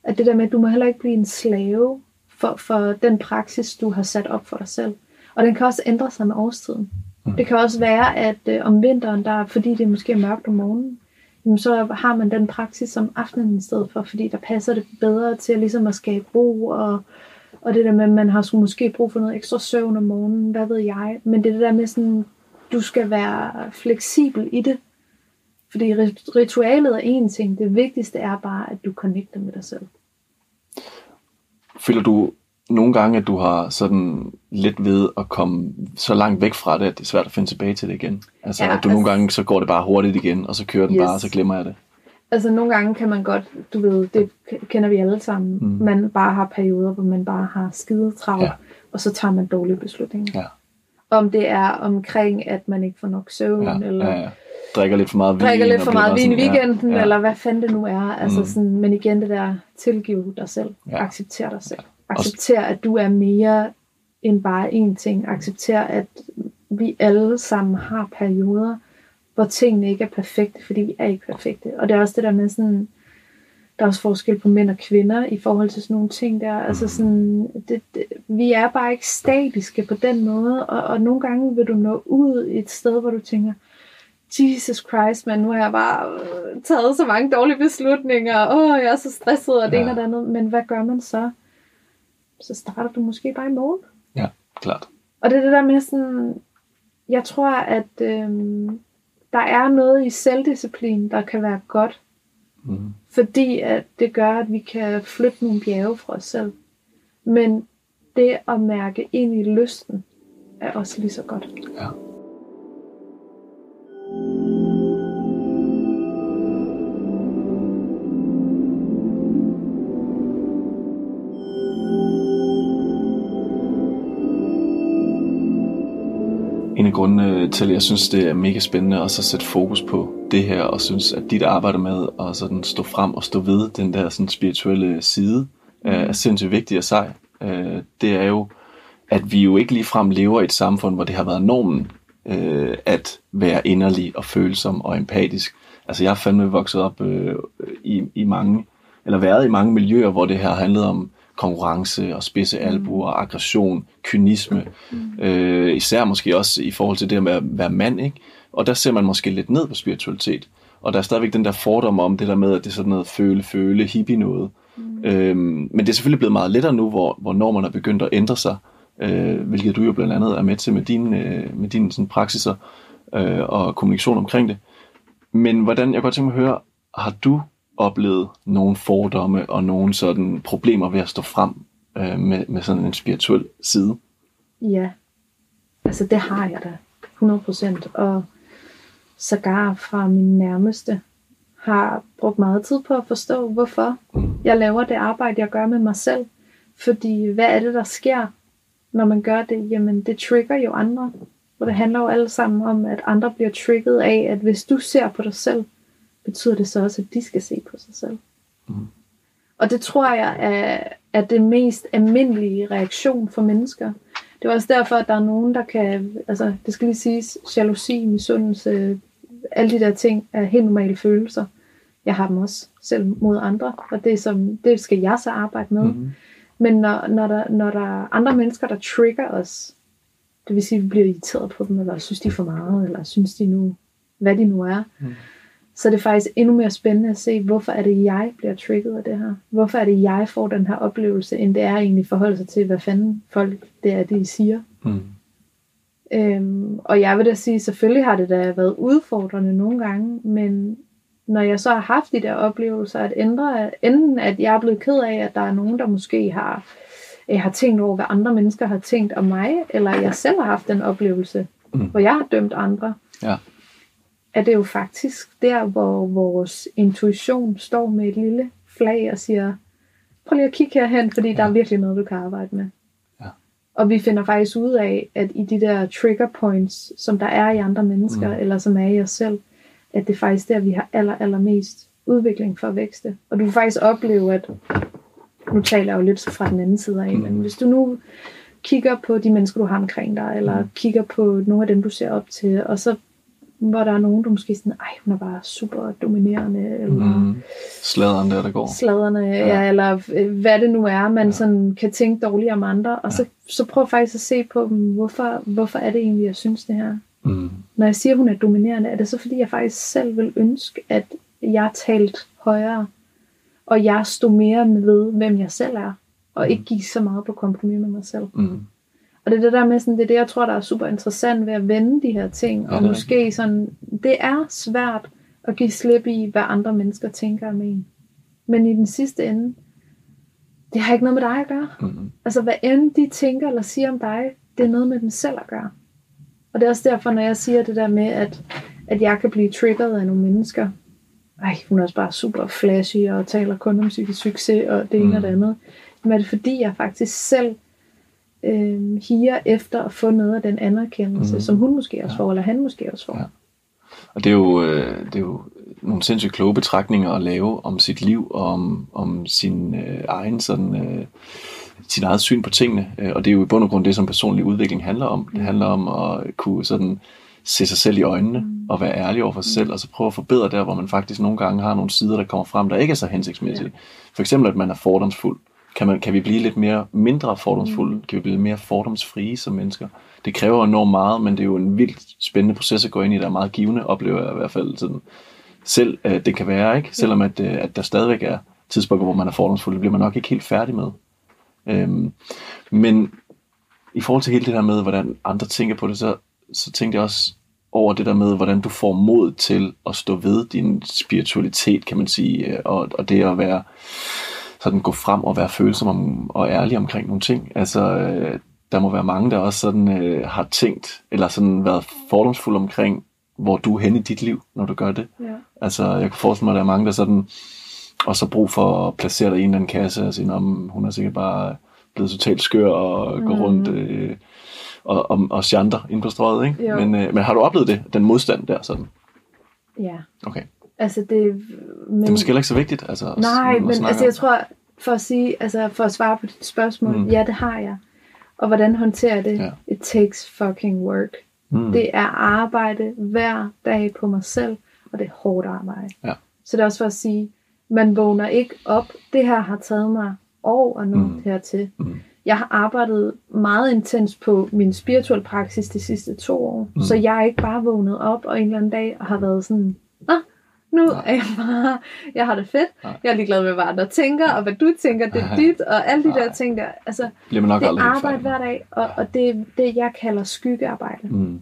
At det der med, at du må heller ikke blive en slave for, for den praksis, du har sat op for dig selv. Og den kan også ændre sig med årstiden. Mm. Det kan også være, at øh, om vinteren, der, fordi det måske er mørkt om morgenen, jamen, så har man den praksis om aftenen i stedet for, fordi der passer det bedre til ligesom at skabe ro, og, og det der med, at man har måske brug for noget ekstra søvn om morgenen, hvad ved jeg. Men det er det der med sådan, du skal være fleksibel i det. Fordi ritualet er en ting, det vigtigste er bare, at du connecter med dig selv. Føler du nogle gange, at du har sådan lidt ved at komme så langt væk fra det, at det er svært at finde tilbage til det igen. Altså, ja, at du altså, nogle gange, så går det bare hurtigt igen, og så kører den yes. bare, og så glemmer jeg det. Altså, nogle gange kan man godt, du ved, det kender vi alle sammen, mm. man bare har perioder, hvor man bare har skide travlt, ja. og så tager man dårlige beslutninger. Ja. Om det er omkring, at man ikke får nok søvn, ja, eller... Ja, ja drikker lidt for meget vin. Drikker lidt for meget vin i weekenden, ja, ja. eller hvad fanden det nu er. Altså mm. sådan, men igen det der, tilgive dig selv. Ja. Accepter dig selv. Accepter, at du er mere end bare én ting. Accepter, at vi alle sammen har perioder, hvor tingene ikke er perfekte, fordi vi er ikke perfekte. Og det er også det der med sådan, der er også forskel på mænd og kvinder i forhold til sådan nogle ting der. Altså mm. sådan, det, det, vi er bare ikke statiske på den måde, og, og nogle gange vil du nå ud et sted, hvor du tænker, Jesus Christ, men nu har jeg bare øh, taget så mange dårlige beslutninger, åh, jeg er så stresset, og det ja. ene og det andet. Men hvad gør man så? Så starter du måske bare i morgen. Ja, klart. Og det er det der med sådan, jeg tror, at øhm, der er noget i selvdisciplin, der kan være godt. Mm. Fordi at det gør, at vi kan flytte nogle bjerge fra os selv. Men det at mærke ind i lysten, er også lige så godt. Ja. en af grundene til, at jeg synes, det er mega spændende at så sætte fokus på det her, og synes, at dit arbejde med at sådan stå frem og stå ved den der sådan spirituelle side, mm. er sindssygt vigtig og sej. Øh, det er jo at vi jo ikke ligefrem lever i et samfund, hvor det har været normen øh, at være inderlig og følsom og empatisk. Altså jeg har fandme vokset op øh, i, i mange, eller været i mange miljøer, hvor det her handlede om konkurrence og spidse albuer, mm. aggression, kynisme. Mm. Øh, især måske også i forhold til det med at være mand, ikke? Og der ser man måske lidt ned på spiritualitet. Og der er stadigvæk den der fordom om det der med, at det er sådan noget føle, føle, hippie noget. Mm. Øhm, men det er selvfølgelig blevet meget lettere nu, hvor, hvor normerne er begyndt at ændre sig, øh, hvilket du jo blandt andet er med til med dine, øh, med dine sådan, praksiser øh, og kommunikation omkring det. Men hvordan, jeg kan godt tænke mig at høre, har du oplevet nogle fordomme og nogle sådan problemer ved at stå frem øh, med, med sådan en spirituel side? Ja, altså det har jeg da, 100%. Og sågar fra min nærmeste har brugt meget tid på at forstå, hvorfor jeg laver det arbejde, jeg gør med mig selv. Fordi hvad er det, der sker, når man gør det? Jamen, det trigger jo andre. Og det handler jo alle sammen om, at andre bliver trigget af, at hvis du ser på dig selv, betyder det så også, at de skal se på sig selv. Mm. Og det tror jeg er, er det mest almindelige reaktion for mennesker. Det er også derfor, at der er nogen, der kan, altså det skal lige siges, jalousi, misundelse, alle de der ting er helt normale følelser. Jeg har dem også selv mod andre, og det, som, det skal jeg så arbejde med. Mm-hmm. Men når, når, der, når der er andre mennesker, der trigger os, det vil sige, at vi bliver irriteret på dem, eller synes de for meget, eller synes de nu, hvad de nu er, mm så er det faktisk endnu mere spændende at se, hvorfor er det, jeg bliver trigget af det her? Hvorfor er det, jeg får den her oplevelse, end det er egentlig forhold sig til, hvad fanden folk det er, de siger. Mm. Øhm, og jeg vil da sige, selvfølgelig har det da været udfordrende nogle gange, men når jeg så har haft de der oplevelser, at ændre, enten at jeg er blevet ked af, at der er nogen, der måske har, øh, har tænkt over, hvad andre mennesker har tænkt om mig, eller jeg selv har haft den oplevelse, mm. hvor jeg har dømt andre. Ja er det jo faktisk der, hvor vores intuition står med et lille flag og siger, prøv lige at kigge herhen, fordi ja. der er virkelig noget, du kan arbejde med. Ja. Og vi finder faktisk ud af, at i de der trigger points, som der er i andre mennesker, mm. eller som er i os selv, at det er faktisk der, vi har aller, allermest udvikling for at vækste. Og du kan faktisk opleve, at nu taler jeg jo lidt fra den anden side af, mm. men hvis du nu kigger på de mennesker, du har omkring dig, eller mm. kigger på nogle af dem, du ser op til, og så hvor der er nogen, der måske sådan, ej, hun er bare super dominerende, eller mm. sladeren der, der går. Sladerne, ja. ja, eller øh, hvad det nu er, man ja. sådan kan tænke dårligt om andre, og ja. så, så prøv faktisk at se på dem, hvorfor, hvorfor er det egentlig, jeg synes det her. Mm. Når jeg siger, hun er dominerende, er det så fordi, jeg faktisk selv vil ønske, at jeg talt højere, og jeg stod mere med, hvem jeg selv er, og mm. ikke gik så meget på kompromis med mig selv. Mm. Og det er det der med sådan, det er det, jeg tror, der er super interessant ved at vende de her ting. Og måske sådan, det er svært at give slip i, hvad andre mennesker tænker om en. Men i den sidste ende, det har ikke noget med dig at gøre. Mm-hmm. Altså hvad end de tænker eller siger om dig, det er noget med dem selv at gøre. Og det er også derfor, når jeg siger det der med, at, at jeg kan blive triggeret af nogle mennesker. Ej, hun er også bare super flashy og taler kun om psykisk succes og det ene mm. og det andet. Men er det fordi, jeg faktisk selv øh, higer efter at få noget af den anerkendelse, mm. som hun måske også ja. får, eller han måske også får. Ja. Og det er, jo, øh, det er jo nogle sindssygt kloge betragtninger at lave om sit liv og om, om sin øh, egen sådan, øh, sin eget syn på tingene. Øh, og det er jo i bund og grund det, som personlig udvikling handler om. Det mm. handler om at kunne sådan se sig selv i øjnene mm. og være ærlig over for sig mm. selv, og så prøve at forbedre der, hvor man faktisk nogle gange har nogle sider, der kommer frem, der ikke er så hensigtsmæssige. Ja. For eksempel, at man er fordomsfuld. Kan, man, kan vi blive lidt mere mindre fordomsfulde? Mm. Kan vi blive mere fordomsfrie som mennesker? Det kræver enormt meget, men det er jo en vildt spændende proces at gå ind i, der er meget givende, oplever jeg i hvert fald sådan, selv at det kan være, ikke? Selvom at, øh, at der stadigvæk er tidspunkter, hvor man er fordomsfuld, det bliver man nok ikke helt færdig med. Øhm, men i forhold til hele det der med, hvordan andre tænker på det, så, så tænkte jeg også over det der med, hvordan du får mod til at stå ved din spiritualitet, kan man sige, og, og det at være sådan gå frem og være følsom om, og ærlig omkring nogle ting. Altså, øh, der må være mange, der også sådan øh, har tænkt, eller sådan været fordomsfulde omkring, hvor du er henne i dit liv, når du gør det. Ja. Altså, jeg kan forestille mig, at der er mange, der sådan, og så brug for at placere dig i en eller anden kasse, og sige, om hun er sikkert bare blevet totalt skør og mm. gå rundt øh, og, og, og chanter ind på strøget, ikke? Men, øh, men har du oplevet det, den modstand der sådan? Ja. Okay. Altså det, men, det er måske heller ikke så vigtigt. Altså, nej, men altså, jeg tror, for at sige, altså for at svare på dit spørgsmål, mm. ja, det har jeg. Og hvordan håndterer det? Ja. It takes fucking work. Mm. Det er arbejde hver dag på mig selv, og det er hårdt arbejde. Ja. Så det er også for at sige, man vågner ikke op. Det her har taget mig år og nå Mm. hertil. Mm. Jeg har arbejdet meget intens på min spirituelle praksis de sidste to år. Mm. Så jeg er ikke bare vågnet op og en eller anden dag og har været sådan, ah, nu Nej. [laughs] er jeg bare, jeg har det fedt. Nej. Jeg er ligeglad med, hvad andre tænker, og hvad du tænker, det er dit, og alle de Nej. der ting der. Altså, Bliver man nok det er arbejde hver dag, og, og det er det, jeg kalder skyggearbejde. Mm.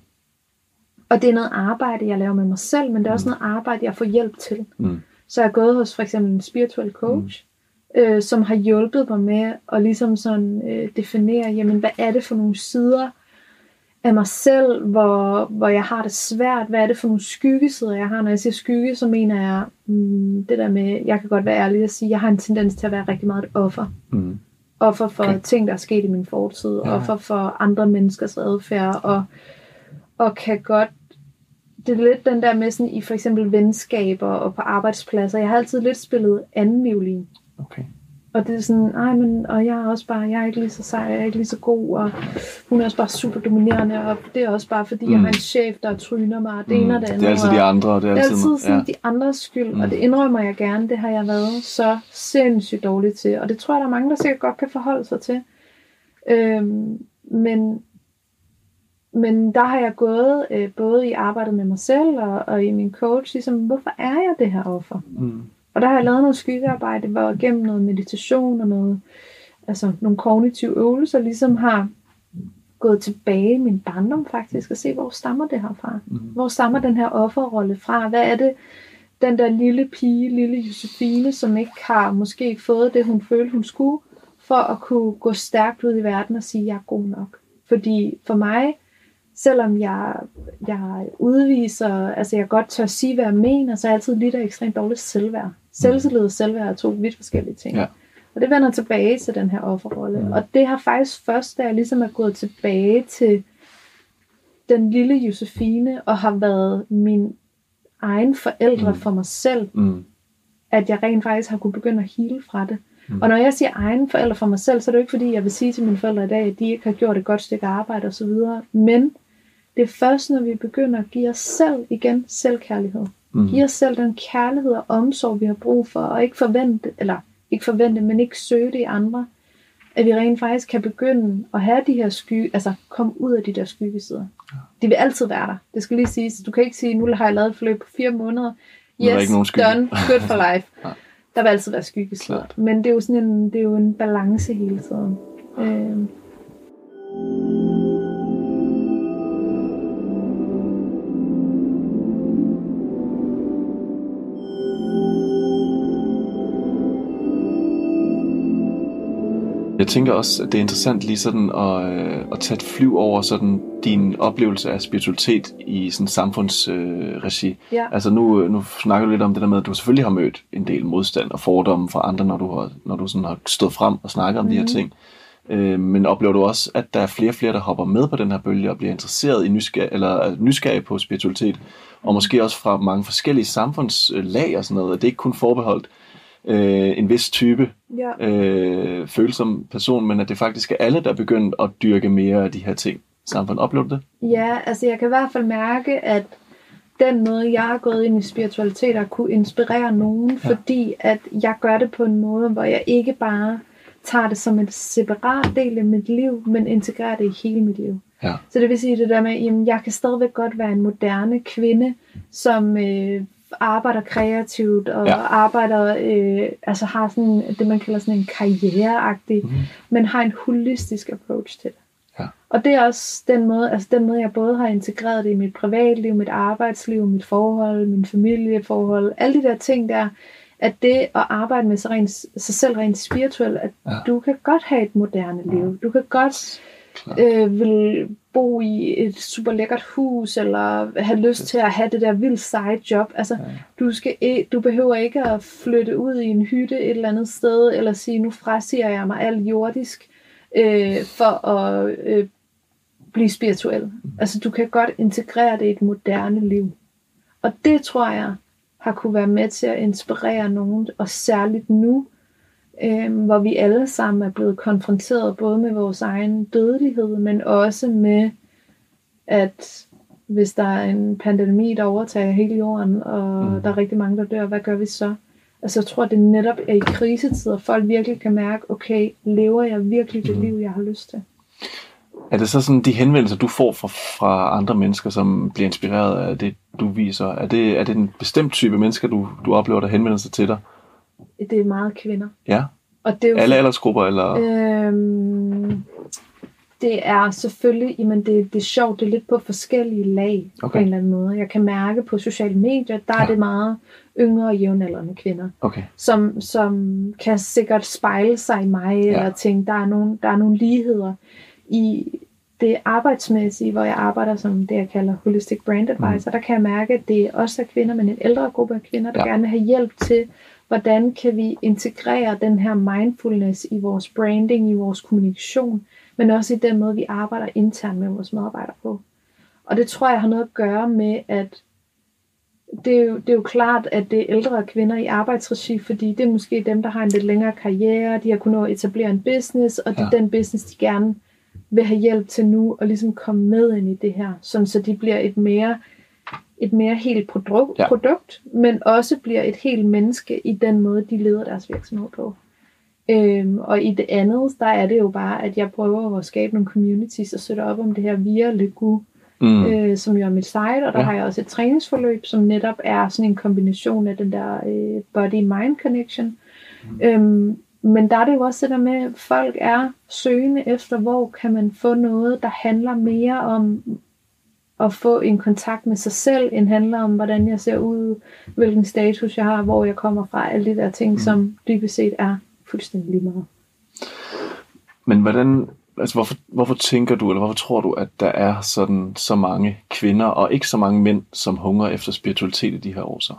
Og det er noget arbejde, jeg laver med mig selv, men det er også noget arbejde, jeg får hjælp til. Mm. Så jeg er gået hos for eksempel en spiritual coach, mm. øh, som har hjulpet mig med at ligesom sådan øh, definere, jamen hvad er det for nogle sider af mig selv, hvor, hvor jeg har det svært, hvad er det for nogle skyggesider, jeg har. Når jeg siger skygge, så mener jeg mm, det der med, jeg kan godt være ærlig og sige, jeg har en tendens til at være rigtig meget et offer. Mm. Offer for Okay. ting, der er sket i min fortid, ja. offer for andre menneskers adfærd, og, og kan godt det er lidt den der med sådan i for eksempel venskaber og på arbejdspladser. Jeg har altid lidt spillet anden violin. Okay. Og det er sådan, ej, men, og jeg er også bare, jeg er ikke lige så sej, jeg er ikke lige så god, og hun er også bare super dominerende, og det er også bare fordi, mm. jeg Mm. har en chef, der tryner mig, og det ene og det andet. det er altid de andre, og det er det er altid, sådan ja. de andres skyld, mm. Mm. og det indrømmer jeg gerne, det har jeg været så sindssygt dårligt til, og det tror jeg, der er mange, der sikkert godt kan forholde sig til. Øhm, men, men der har jeg gået, øh, både i arbejdet med mig selv og, og i min coach, ligesom, hvorfor er jeg det her offer? Mm. Og der har jeg lavet noget skyggearbejde, hvor gennem noget meditation og noget, altså nogle kognitive øvelser, ligesom har gået tilbage i min barndom faktisk, og se, hvor stammer det her fra? Mm. Hvor stammer den her offerrolle fra? Hvad er det, den der lille pige, lille Josefine, som ikke har måske fået det, hun følte, hun skulle, for at kunne gå stærkt ud i verden og sige, jeg er god nok. Fordi for mig, selvom jeg, jeg udviser, altså jeg godt tør sige, hvad jeg mener, så er jeg altid lidt af ekstremt dårligt selvværd. Selvtillid og selvværd er to vidt forskellige ting. Ja. Og det vender tilbage til den her offerrolle. Mm. Og det har faktisk først, da jeg ligesom er gået tilbage til den lille Josefine, og har været min egen forældre Mm. for mig selv, Mm. at jeg rent faktisk har kunne begynde at hele fra det. Mm. Og når jeg siger egen forældre for mig selv, så er det jo ikke fordi, jeg vil sige til mine forældre i dag, at de ikke har gjort et godt stykke arbejde osv. Men det er først, når vi begynder at give os selv igen selvkærlighed. Mm. Give os selv den kærlighed og omsorg, vi har brug for, og ikke forvente, eller ikke forvente, men ikke søge det i andre, at vi rent faktisk kan begynde at have de her skygge, altså komme ud af de der skyggesider. De vil altid være der. Det skal lige siges. Du kan ikke sige, nu har jeg lavet et forløb på fire måneder. Nu er Yes, ikke nogen skygge. done, good for [laughs] life. Ja. Der vil altid være skyggesider. Klart. Men det er jo sådan en, det er jo en balance hele tiden. Øh, Jeg tænker også, at det er interessant lige sådan at, øh, at tage et flyv over sådan din oplevelse af spiritualitet i sådan samfundsregi. Øh, ja. altså nu, øh, nu snakker du lidt om det der med, at du selvfølgelig har mødt en del modstand og fordomme fra andre, når du har, når du sådan har stået frem og snakket om mm. de her Mhm. ting. Øh, men oplever du også, at der er flere og flere, der hopper med på den her bølge og bliver interesseret i nysgerrig, eller er nysgerrig på spiritualitet, og måske også fra mange forskellige samfundslag og sådan noget, at det ikke kun forbeholdt øh, en vis type ja. øh, følsom person, men at det faktisk er alle, der er begyndt at dyrke mere af de her ting. Samfund, oplever det? Ja, altså jeg kan i hvert fald mærke, at den måde, jeg er gået ind i spiritualitet, har kunne inspirere nogen, ja. fordi at jeg gør det på en måde, hvor jeg ikke bare tager det som en separat del af mit liv, men integrerer det i hele mit liv. Ja. Så det vil sige det der med, at jeg kan stadigvæk godt være en moderne kvinde, som øh, arbejder kreativt og Ja. arbejder, øh, altså har sådan det, man kalder sådan en karriereagtig, mm-hmm. men har en holistisk approach til det. Ja. Og det er også den måde, altså den måde, jeg både har integreret det i mit privatliv, mit arbejdsliv, mit forhold, min familieforhold, alle de der ting der, at det at arbejde med sig, rent, sig selv rent spirituelt, at Ja. du kan godt have et moderne liv. Du kan godt øh, vil bo i et super lækkert hus, eller have lyst til at have det der vildt seje job. Altså, Ja. du, skal, du behøver ikke at flytte ud i en hytte et eller andet sted, eller sige, nu frasiger jeg mig alt jordisk, øh, for at øh, blive spirituel. Altså, du kan godt integrere det i et moderne liv. Og det tror jeg har kunne være med til at inspirere nogen, og særligt nu, øh, hvor vi alle sammen er blevet konfronteret både med vores egen dødelighed, men også med, at hvis der er en pandemi, der overtager hele jorden, og mm. der er rigtig mange, der dør, hvad gør vi så? Altså jeg tror, det netop er i krisetider, folk virkelig kan mærke, okay, lever jeg virkelig det mm. liv, jeg har lyst til? Er det så sådan de henvendelser, du får fra, fra andre mennesker, som bliver inspireret af det, du viser? Er det, er det en bestemt type mennesker, du, du oplever, der henvender sig til dig? Det er meget kvinder. Ja? Og det er jo, Alle aldersgrupper, eller? Øhm, det er selvfølgelig, jamen det, det er sjovt, det er lidt på forskellige lag okay. på en eller anden måde. Jeg kan mærke på sociale medier, der ja. er det meget yngre og jævnaldrende kvinder, Okay. som, som kan sikkert spejle sig i mig, ja. eller tænke, der er, nogle, der er nogle ligheder i det arbejdsmæssige, hvor jeg arbejder som det, jeg kalder holistic brand advisor, mm. der kan jeg mærke, at det også er kvinder, men en ældre gruppe af kvinder, der ja. gerne vil have hjælp til, hvordan kan vi integrere den her mindfulness i vores branding, i vores kommunikation, men også i den måde, vi arbejder internt med vores medarbejdere på. Og det tror jeg har noget at gøre med, at det er, jo, det er jo klart, at det er ældre kvinder i arbejdsregi, fordi det er måske dem, der har en lidt længere karriere, de har kunnet etablere en business, og det er Ja. den business, de gerne vil have hjælp til nu, og ligesom komme med ind i det her, sådan så de bliver et mere, et mere helt produkt, Ja. produkt, men også bliver et helt menneske i den måde, de leder deres virksomhed på. Øhm, og i det andet, der er det jo bare, at jeg prøver at skabe nogle communities og sætte op om det her via Legu, Mm. øh, som jo er mit site, og der ja. har jeg også et træningsforløb, som netop er sådan en kombination af den der øh, body-mind connection. Mm. Øhm, men der er det jo også det der med, at folk er søgende efter, hvor kan man få noget, der handler mere om at få en kontakt med sig selv, end handler om, hvordan jeg ser ud, hvilken status jeg har, hvor jeg kommer fra, alle de der ting, mm. som dybest set er fuldstændig lige meget. Men hvordan, altså hvorfor, hvorfor tænker du, eller hvorfor tror du, at der er sådan så mange kvinder, og ikke så mange mænd, som hungrer efter spiritualitet i de her år så?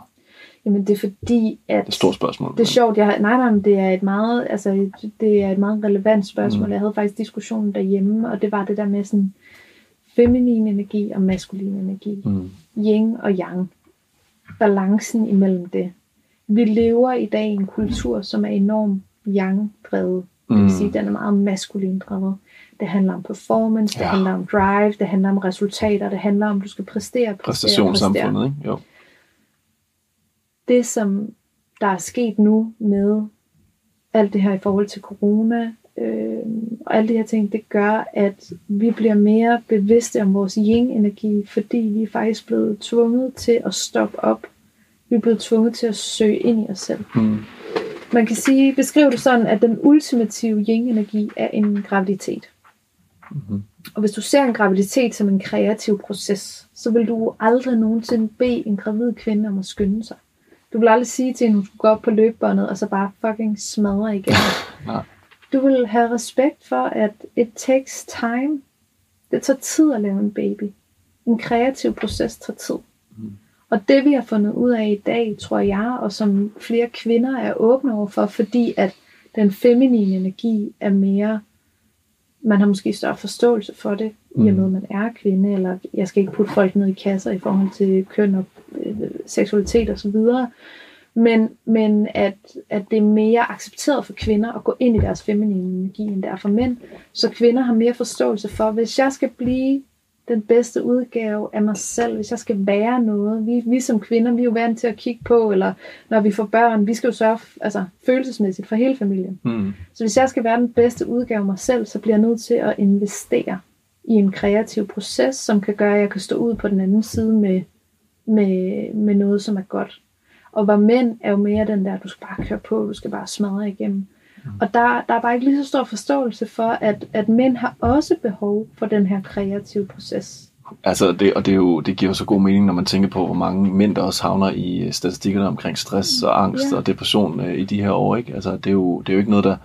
Jamen det er fordi, at... Det er et stort spørgsmål. Det er sjovt, jeg, nej, nej, men det er et meget, altså, det er et meget relevant spørgsmål. Mm. Jeg havde faktisk diskussionen derhjemme, og det var det der med sådan feminin energi og maskulin energi. Mm. Yin og yang. Balancen imellem det. Vi lever i dag i en kultur, som er enormt yang-drevet. Det vil Mm. sige, den er meget maskulin drevet. Det handler om performance, det Ja. handler om drive, det handler om resultater, det handler om, at du skal præstere, præstere, præstere Præstationssamfundet, ikke? Jo. det, som der er sket nu med alt det her i forhold til corona, øh, og alle de her ting, det gør, at vi bliver mere bevidste om vores yin-energi, fordi vi er faktisk blevet tvunget til at stoppe op. Vi er blevet tvunget til at søge ind i os selv. Mm. Man kan sige, beskrive det sådan, at den ultimative yin-energi er en graviditet. Mhm. Og hvis du ser en graviditet som en kreativ proces, så vil du aldrig nogensinde bede en gravid kvinde om at skynde sig. Du vil aldrig sige til hende, at hun skulle gå op på løbebåndet, og så bare fucking smadre igen. [laughs] Nej. Du vil have respekt for, at it takes time. Det tager tid at lave en baby. En kreativ proces tager tid. Mm. Og det vi har fundet ud af i dag, tror jeg, og som flere kvinder er åbne over for, fordi at den feminine energi er mere, man har måske større forståelse for det, i og med at man er kvinde, eller jeg skal ikke putte folk ned i kasser i forhold til køn og øh, seksualitet osv., men, men at, at det er mere accepteret for kvinder at gå ind i deres feminine energi, end det er for mænd. Så kvinder har mere forståelse for, hvis jeg skal blive den bedste udgave af mig selv, hvis jeg skal være noget. Vi, vi som kvinder, vi er jo vant til at kigge på, eller når vi får børn, vi skal jo sørge altså, følelsesmæssigt for hele familien. Mm. Så hvis jeg skal være den bedste udgave af mig selv, så bliver jeg nødt til at investere i en kreativ proces, som kan gøre, at jeg kan stå ud på den anden side med, med, med noget, som er godt. Og hvor mænd er jo mere den der, du skal bare køre på, du skal bare smadre igennem. Mm. Og der, der er bare ikke lige så stor forståelse for, at, at mænd har også behov for den her kreative proces. Altså, det, og det, er jo, det giver jo så god mening, når man tænker på, hvor mange mænd, der også havner i øh, statistikkerne omkring stress og angst Ja. og depression øh, i de her år. Ikke? Altså, det, er jo, det er jo ikke noget, der,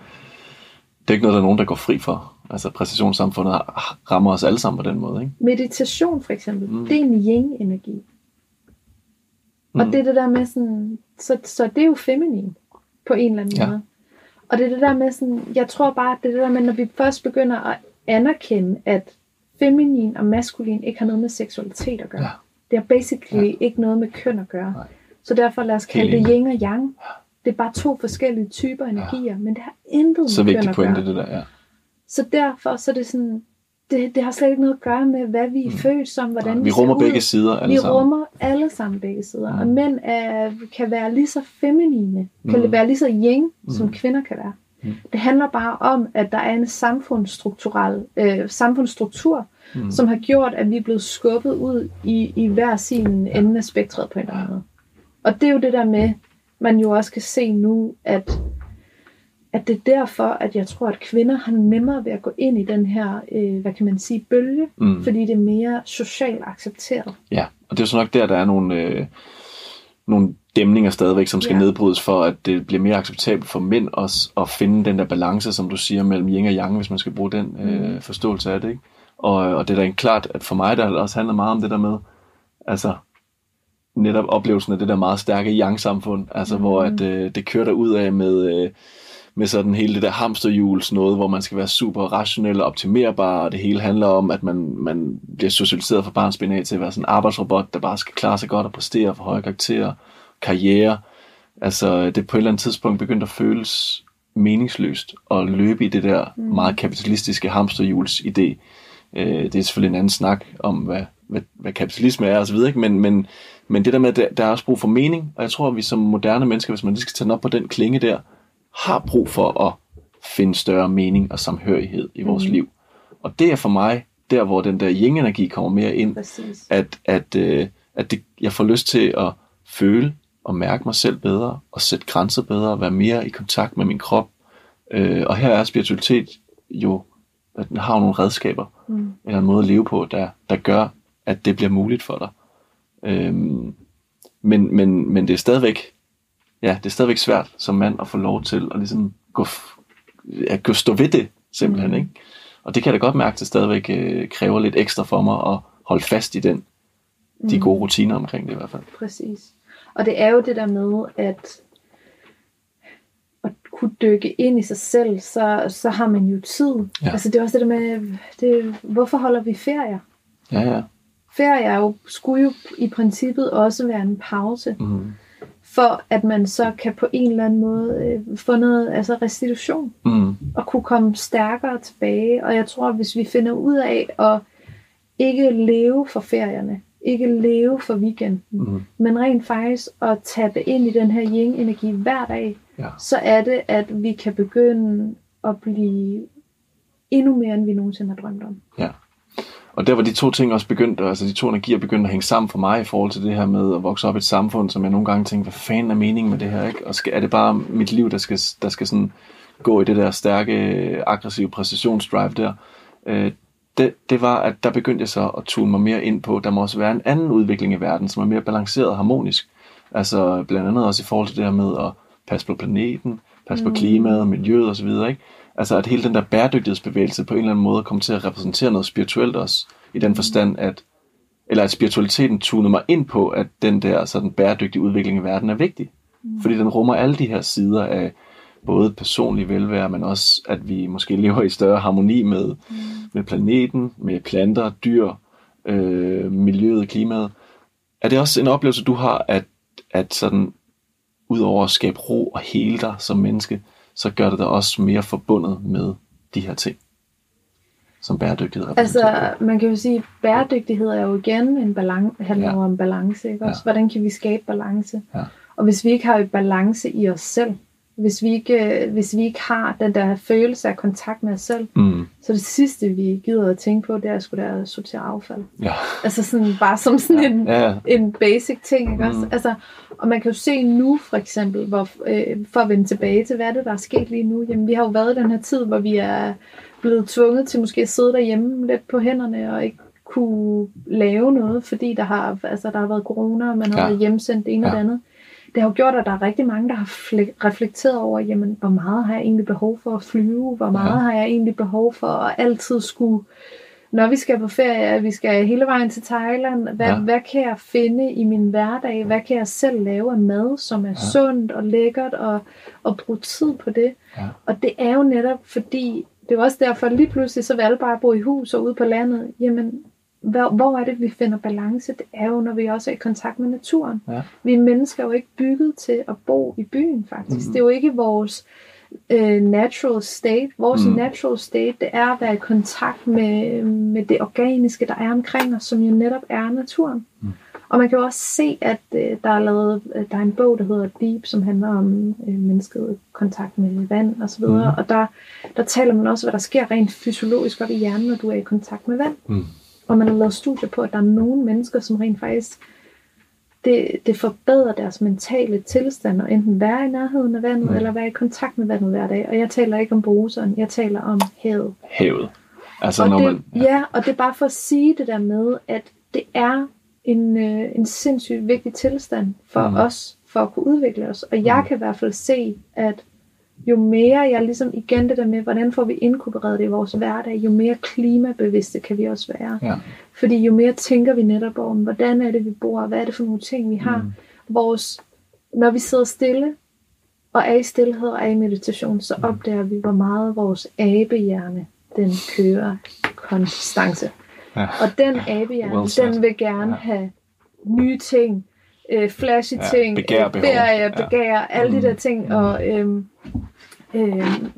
det er ikke noget, der er nogen, der går fri for. Altså, præstationssamfundet rammer os alle sammen på den måde. Ikke? Meditation for eksempel, Mm. mm. det er en yin-energi. Mm. Og det er det der med sådan, så, så det er jo feminin på en eller anden Ja. måde. Og det er det der med sådan, jeg tror bare, det er det der med, når vi først begynder at anerkende, at feminin og maskulin ikke har noget med seksualitet at gøre. Ja. Det har basically ja. ikke noget med køn at gøre. Nej. Så derfor lad os kalde det yin og yang. Det er bare to forskellige typer energier, ja. men det har intet Så med vigtig køn at pointe, gøre. det der, ja. Så derfor så er det sådan, det, det har slet ikke noget at gøre med, hvad vi er Mm. født som, hvordan vi, Vi ser rummer begge sider alle Vi sammen. rummer alle sammen begge sider. Mm. Og mænd er, kan være lige så feminine, kan Mm. være lige så yin, som Mm. kvinder kan være. Mm. Det handler bare om, at der er en samfundsstrukturel øh, samfundsstruktur, Mm. som har gjort, at vi er blevet skubbet ud i, i hver sin Ja. ende af spektret på en eller anden måde. Og det er jo det der med, man jo også kan se nu, at, at det er derfor, at jeg tror, at kvinder har nemmere ved at gå ind i den her, øh, hvad kan man sige, bølge, Mm. fordi det er mere socialt accepteret. Ja, og det er så nok der, der er nogle, øh, nogle dæmninger stadigvæk, som skal Ja. nedbrydes for, at det bliver mere acceptabelt for mænd også at finde den der balance, som du siger, mellem yin og yang, hvis man skal bruge den øh, Mm. forståelse af det. Ikke? Og, og det er da en klart, at for mig der har det også handlet meget om det der med, altså netop oplevelsen af det der meget stærke yang-samfund, altså mm. hvor at, øh, det kører der ud af med, øh, med sådan hele det der hamsterhjuls noget, hvor man skal være super rationel og optimerbar, og det hele handler om, at man, man bliver socialiseret fra barnsben af til at være sådan en arbejdsrobot, der bare skal klare sig godt og præstere for høje karakterer, karriere. Altså det på et eller andet tidspunkt begyndt at føles meningsløst at løbe i det der mm. meget kapitalistiske hamsterhjuls idé. Øh, det er selvfølgelig en anden snak om, hvad, hvad, hvad kapitalisme er osv., ikke? Men, men, men det der med, at der, der er også brug for mening, og jeg tror, at vi som moderne mennesker, hvis man lige skal tage den op på den klinge der, har brug for at finde større mening og samhørighed i vores Mhm. liv. Og det er for mig der, hvor den der yin-energi kommer mere ind, Præcis. at, at, øh, at det, jeg får lyst til at føle og mærke mig selv bedre, og sætte grænser bedre, og være mere i kontakt med min krop. Øh, og her er spiritualitet jo, at den har nogle redskaber, Mm. eller en måde at leve på, der, der gør, at det bliver muligt for dig. Øhm, men, men, men det er stadigvæk, ja, det er stadigvæk svært som mand at få lov til at ligesom gå, ja, gå stå ved det, simpelthen, ikke? Og det kan jeg da godt mærke, at det stadigvæk øh, kræver lidt ekstra for mig at holde fast i den, de Mm. gode rutiner omkring det i hvert fald. Præcis. Og det er jo det der med, at at kunne dykke ind i sig selv, så, så har man jo tid. Ja. Altså det er også det der med, det, hvorfor holder vi ferier? Ja, ja. Ferie er jo, skulle jo i princippet også være en pause, Mm. For at man så kan på en eller anden måde øh, få noget altså restitution, Mm. og kunne komme stærkere tilbage. Og jeg tror, hvis vi finder ud af at ikke leve for ferierne, ikke leve for weekenden, Mm. men rent faktisk at tappe ind i den her yin-energi hver dag, Ja. så er det, at vi kan begynde at blive endnu mere, end vi nogensinde har drømt om. Ja. Og der var de to ting også begyndt, altså de to energier begyndte at hænge sammen for mig i forhold til det her med at vokse op i et samfund, som jeg nogle gange tænkte, hvad fanden er meningen med det her, ikke? Og skal, er det bare mit liv, der skal, der skal sådan gå i det der stærke, aggressive præcisionsdrive der? Øh, det, det var, at der begyndte jeg så at tune mig mere ind på, der må også være en anden udvikling i verden, som er mere balanceret og harmonisk. Altså blandt andet også i forhold til det her med at passe på planeten, passe på Mm. klimaet, miljøet osv., ikke? Altså at hele den der bæredygtighedsbevægelse på en eller anden måde kommer til at repræsentere noget spirituelt også, i den forstand, at eller at spiritualiteten tunede mig ind på, at den der sådan bæredygtige udvikling i verden er vigtig. Mm. Fordi den rummer alle de her sider af både personlig velvære, men også at vi måske lever i større harmoni med, mm. med planeten, med planter, dyr, øh, miljøet, klimaet. Er det også en oplevelse, du har, at, at sådan, udover at skabe ro og hele dig som menneske, så gør det dig også mere forbundet med de her ting, som bæredygtighed repræsenterer? Altså, man kan jo sige, at bæredygtighed er jo igen en balance, handler Ja. ja. om balance, ikke også? Hvordan kan vi skabe balance? Ja. Og hvis vi ikke har et balance i os selv, hvis vi ikke, hvis vi ikke har den der følelse af kontakt med os selv, Mm, så det sidste, vi gider at tænke på, det er sgu da at sortere affald. ja. Altså sådan, bare som sådan en, Ja, ja. en basic ting, ikke Mm. også? Altså, og man kan jo se nu, for eksempel, hvor, øh, for at vende tilbage til, hvad er det, der er sket lige nu? Jamen, vi har jo været i den her tid, hvor vi er blevet tvunget til måske at sidde derhjemme lidt på hænderne og ikke kunne lave noget, fordi der har, altså, der har været corona, og man har Ja. ja. været hjemsendt det ene Ja. og det andet. Det har jo gjort, at der er rigtig mange, der har fle- reflekteret over, jamen, hvor meget har jeg egentlig behov for at flyve? Hvor meget Ja. har jeg egentlig behov for at altid skulle når vi skal på ferie, vi skal hele vejen til Thailand, hvad, Ja. hvad kan jeg finde i min hverdag? Hvad kan jeg selv lave af mad, som er Ja. sundt og lækkert, og, og bruge tid på det? Ja. Og det er jo netop fordi, det er også derfor, lige pludselig så vil alle bare bo i hus og ude på landet. Jamen, hvor, hvor er det, vi finder balance? Det er jo, når vi også er i kontakt med naturen. Ja. Vi mennesker er jo ikke bygget til at bo i byen, faktisk. Mm. Det er jo ikke vores øh, natural state. Vores Mm. mm. natural state, det er at være i kontakt med, med det organiske, der er omkring os, som jo netop er naturen. Mm. Og man kan jo også se, at øh, der er lavet, øh, der er en bog, der hedder Deep, som handler om øh, mennesket kontakt med vand og så videre. Mhm. Og der, der taler man også, hvad der sker rent fysiologisk op i hjernen, når du er i kontakt med vand. Mm. Og man har lavet studier på, at der er nogle mennesker, som rent faktisk, det, det forbedrer deres mentale tilstand, at enten være i nærheden af vandet, Mm. eller være i kontakt med vandet hver dag. Og jeg taler ikke om bruseren, jeg taler om havet. Havet. Altså, og når det, man... ja. og det er bare for at sige det der med, at det er en, øh, en sindssygt vigtig tilstand for mm. os, for at kunne udvikle os. Og jeg Mm. kan i hvert fald se, at jo mere jeg ligesom igen det der med, hvordan får vi inkorporeret det i vores hverdag, jo mere klimabevidste kan vi også være. Ja. Fordi jo mere tænker vi netop om, hvordan er det, vi bor, hvad er det for nogle ting, vi har. Mm. Vores, når vi sidder stille, og er i stillhed og er i meditation, så Mm. opdager vi, hvor meget vores abehjerne, den kører konstance. Ja. Og den abehjerne, Well said. den vil gerne Ja. have nye ting, øh, flashy Ja, ting, begær, øh, ferie, Ja. begær, alle Mm. de der ting, og øhm, øhm,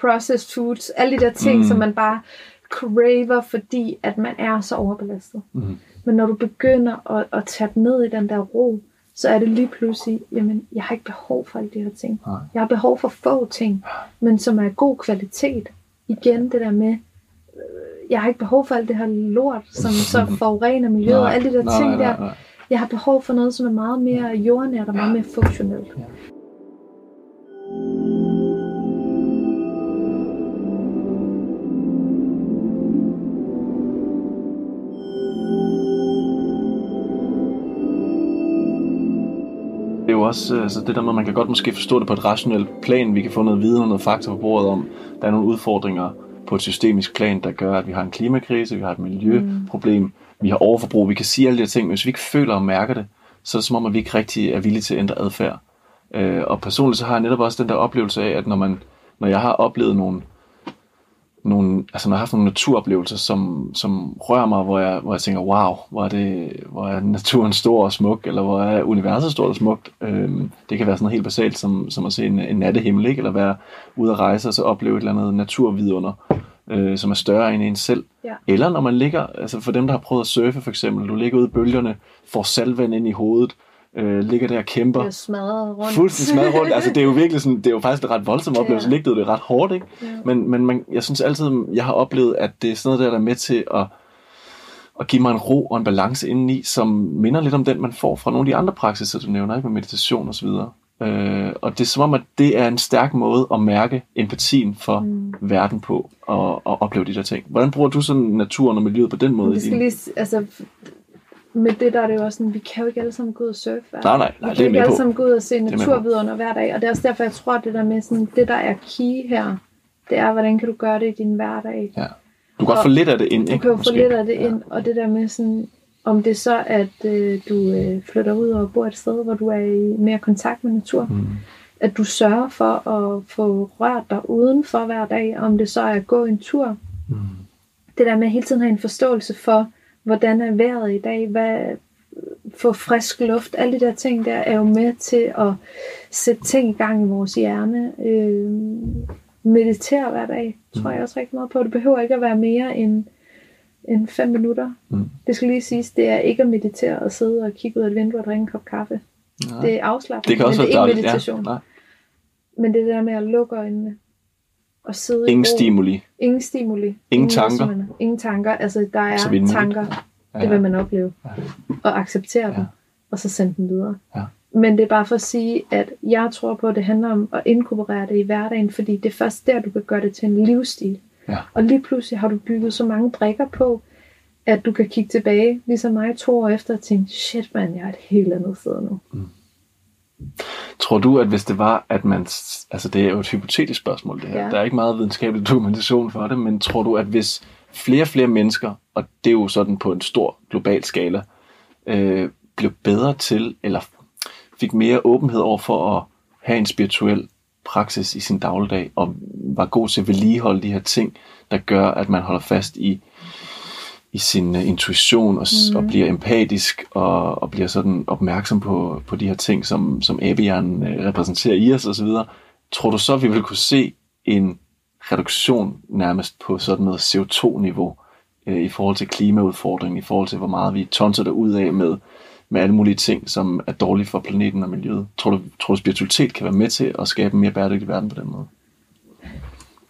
processed foods, alle de der ting, Mm. som man bare craver, fordi at man er så overbelastet. Mm. Men når du begynder at, at tage ned i den der ro, så er det lige pludselig, jamen, jeg har ikke behov for alle de her ting. Nej. Jeg har behov for få ting, men som er god kvalitet. Igen det der med, øh, jeg har ikke behov for alt det her lort, som så [laughs] forurener miljøet, og alle de der nej, ting nej, der. nej, nej. Jeg har behov for noget, som er meget mere jordnært og meget mere funktionelt. Det er jo også øh, altså det der med, at man kan godt måske forstå det på et rationelt plan. Vi kan få noget viden og noget fakta på bordet om, der er nogle udfordringer på et systemisk plan, der gør, at vi har en klimakrise, vi har et miljøproblem, mm vi har overforbrug. Vi kan sige alle de her ting, men hvis vi ikke føler og mærker det, så er det som om, at vi ikke rigtig er villige til at ændre adfærd. Øh, og personligt så har jeg netop også den der oplevelse af, at når, man, når jeg har oplevet nogle, nogle, altså når jeg har haft nogle naturoplevelser, som, som rører mig, hvor jeg, hvor jeg tænker, wow, hvor er, det, hvor er naturen stor og smuk, eller hvor er universet stort og smukt. Øhm, det kan være sådan noget helt basalt, som, som at se en, en nattehimmel, ikke? eller være ude at rejse og så opleve et eller andet naturvidunder, øh, som er større end en selv. Ja. Eller når man ligger, altså for dem, der har prøvet at surfe for eksempel, du ligger ude i bølgerne, får salvand ind i hovedet, øh, ligger der og kæmper, Det er smadret rundt. fuldstændig smadret rundt. Altså, det er jo virkelig sådan, det er jo faktisk en ret voldsom oplevelse. Ja. Ligget det ret hårdt, ikke? Ja. Men, men man, jeg synes altid, jeg har oplevet, at det er sådan noget der, der er med til at, at give mig en ro og en balance indeni, som minder lidt om den, man får fra nogle af de andre praksiser, du nævner, ikke? Med meditation og så videre. Øh, og det er som om, at det er en stærk måde at mærke empatien for mm. verden på og, og opleve de der ting. Hvordan bruger du sådan naturen og miljøet på den måde? Det i skal din... lige, altså, med det der er det jo også sådan, vi kan jo ikke alle sammen gå ud og surfe. Nej, nej, nej, vi det er kan ikke alle sammen gå ud og se naturvidunder hver dag, og det er også derfor, jeg tror, at det der med sådan, det der er key her, det er, hvordan kan du gøre det i din hverdag. Ja. Du kan godt Og få lidt af det ind, Du ikke? kan jo få lidt af det ind, og det der med sådan, om det er så, at øh, du øh, flytter ud og bor et sted, hvor du er i mere kontakt med natur, Mm. at du sørger for at få rørt dig udenfor hver dag, om det så er at gå en tur. Mm. Det der med hele tiden at have en forståelse for, hvordan er vejret i dag, hvad, få frisk luft, alle de der ting der er jo med til at sætte ting i gang i vores hjerne. Øh, meditere hver dag, tror jeg også rigtig meget på. Det behøver ikke at være mere end, end fem minutter. Mm. Det skal lige siges, det er ikke at meditere og sidde og kigge ud af et vindue og drikke en kop kaffe. Nej. Det er afslappende, Det kan også men det er ikke meditation. Ja. Nej. Men det der med at lukke øjnene og sidde Ingen i ro. stimuli. Ingen stimuli. Ingen tanker. noget, Ingen tanker. Altså, der er vidt muligt. tanker. Det vil man opleve. Og acceptere dem. Og så sende dem videre. Ja. Men det er bare for at sige, at jeg tror på, at det handler om at inkorporere det i hverdagen, fordi det er først der, du kan gøre det til en livsstil. Ja. Og lige pludselig har du bygget så mange brikker på, at du kan kigge tilbage, ligesom mig to år efter, og tænke, shit mand, jeg er et helt andet sted nu. Tror du, at hvis det var, at man... Altså, det er jo et hypotetisk spørgsmål, det her. Ja. Der er ikke meget videnskabelig dokumentation for det, men tror du, at hvis flere og flere mennesker, og det er jo sådan på en stor global skala, øh, blev bedre til, eller fik mere åbenhed over for at have en spirituel praksis i sin dagligdag, og var god til at vedligeholde de her ting, der gør, at man holder fast i, i sin uh, intuition og, mm. og bliver empatisk og, og bliver sådan opmærksom på, på de her ting, som, som abehjernen uh, repræsenterer i os osv., tror du så, vi vil kunne se en reduktion nærmest på sådan noget CO2-niveau uh, i forhold til klimaudfordringen, i forhold til hvor meget vi tonser der ud af med, med alle mulige ting, som er dårlige for planeten og miljøet. Tror du, tror du spiritualitet kan være med til at skabe en mere bæredygtig verden på den måde?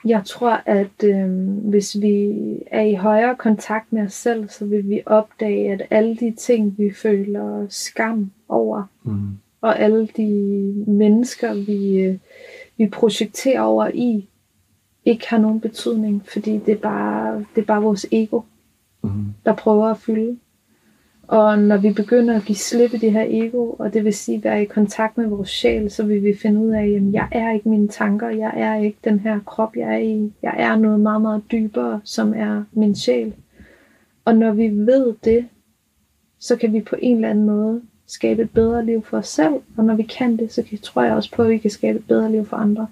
Jeg tror, at øh, hvis vi er i højere kontakt med os selv, så vil vi opdage, at alle de ting, vi føler skam over, mm. og alle de mennesker, vi, øh, vi projekterer over i, ikke har nogen betydning, fordi det er bare, det er bare vores ego, mm. der prøver at fylde. Og når vi begynder at give slip i det her ego, og det vil sige være i kontakt med vores sjæl, så vil vi finde ud af, at jeg er ikke mine tanker, jeg er ikke den her krop, jeg er i. Jeg er noget meget, meget dybere, som er min sjæl. Og når vi ved det, så kan vi på en eller anden måde skabe et bedre liv for os selv. Og når vi kan det, så tror jeg også på, at vi kan skabe et bedre liv for andre.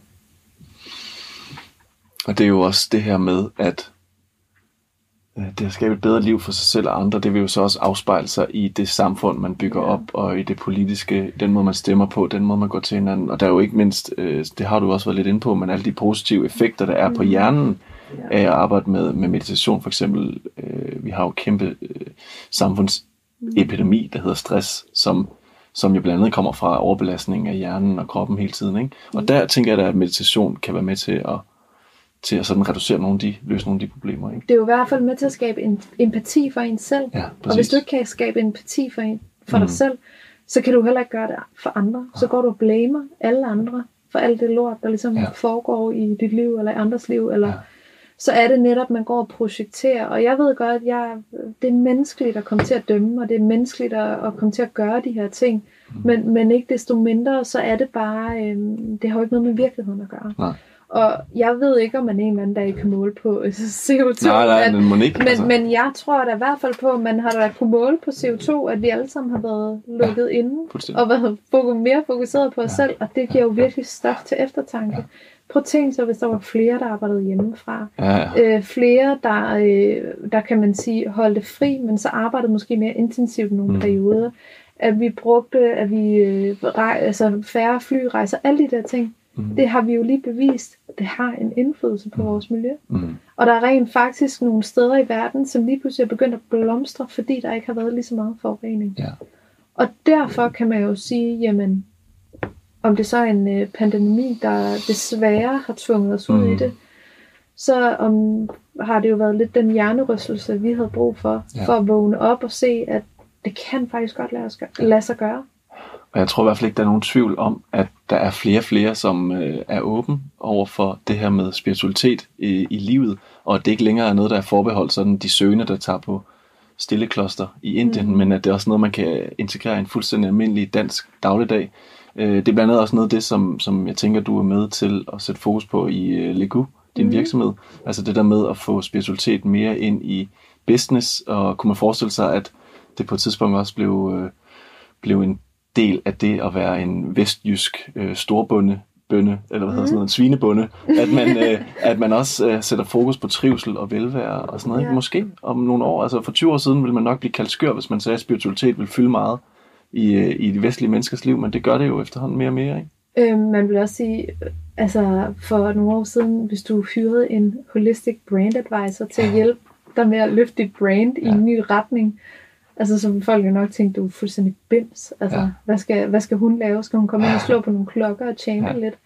Og det er jo også det her med, at det at skabe et bedre liv for sig selv og andre, det vil jo så også afspejle sig i det samfund, man bygger ja. op, og i det politiske, den måde, man stemmer på, den måde, man går til hinanden. Og der er jo ikke mindst, øh, det har du også været lidt inde på, men alle de positive effekter, der er på mm. hjernen af at arbejde med, med meditation for eksempel. Øh, vi har jo kæmpe samfundsepidemi, der hedder stress, som som jo blandt andet kommer fra overbelastning af hjernen og kroppen hele tiden. Ikke? Og mm. der tænker jeg, at meditation kan være med til at til at sådan reducere nogle af de, løse nogle af de problemer. Ikke? Det er jo i hvert fald med til at skabe en, empati for en selv. Ja, og hvis du ikke kan skabe empati for, en, for mm. dig selv, så kan du heller ikke gøre det for andre. Så går du og blamer alle andre for alt det lort, der ligesom ja. foregår i dit liv eller i andres liv. Eller, ja. Så er det netop, man går og projekterer. Og jeg ved godt, at jeg, det er menneskeligt at komme til at dømme, og det er menneskeligt at, at komme til at gøre de her ting. Mm. Men, men ikke desto mindre, så er det bare, øhm, det har jo ikke noget med virkeligheden at gøre. Nej. Og jeg ved ikke, om man en eller anden dag kan måle på [laughs] CO2. Nej, nej, men må ikke. Men, altså. men jeg tror da i hvert fald på, at man har da kunne måle på CO2, at vi alle sammen har været lukket ja, inde. Og været mere fokuseret på os ja. selv. Og det giver jo virkelig stof til eftertanke. Ja. Prøv at tænke så, hvis der var flere, der arbejdede hjemmefra. Ja. Øh, flere, der, øh, der kan man sige, holdte fri, men så arbejdede måske mere intensivt nogle mm. perioder. At vi brugte, at vi øh, rej, altså færre flyrejser, alle de der ting Mm. Det har vi jo lige bevist, at det har en indflydelse på mm. vores miljø. Mm. Og der er rent faktisk nogle steder i verden, som lige pludselig er begyndt at blomstre, fordi der ikke har været lige så meget forurening. Ja. Og derfor kan man jo sige, jamen, om det så er en øh, pandemi, der desværre har tvunget os ud mm. i det, så om, har det jo været lidt den hjernerystelse, vi havde brug for, ja. for at vågne op og se, at det kan faktisk godt lade, os gøre, lade sig gøre. Og jeg tror i hvert fald ikke, der er nogen tvivl om, at der er flere og flere, som øh, er åben over for det her med spiritualitet i, i livet, og at det ikke længere er noget, der er forbeholdt sådan de søgende, der tager på stille kloster i Indien, mm. men at det er også noget, man kan integrere i en fuldstændig almindelig dansk dagligdag. Øh, det er blandt andet også noget af det, som, som jeg tænker, du er med til at sætte fokus på i øh, Legu, din mm. virksomhed. Altså det der med at få spiritualitet mere ind i business, og kunne man forestille sig, at det på et tidspunkt også blev, øh, blev en del af det at være en vestjysk øh, storbunde, bønne, eller hvad hedder mm. sådan noget, en svinebunde, at man, [laughs] øh, at man også øh, sætter fokus på trivsel og velvære og sådan noget. Ja. Måske om nogle år, altså for 20 år siden ville man nok blive kaldt skør, hvis man sagde, at spiritualitet vil fylde meget i, øh, i de vestlige menneskers liv, men det gør det jo efterhånden mere og mere, ikke? Øh, man vil også sige, altså for nogle år siden, hvis du hyrede en holistic brand advisor til at hjælpe dig med at løfte dit brand ja. i en ny retning, Altså, som folk jo nok tænkte, du er fuldstændig bims. Altså, ja. hvad, skal, hvad skal hun lave? Skal hun komme ind og slå på nogle klokker og tjene ja. lidt?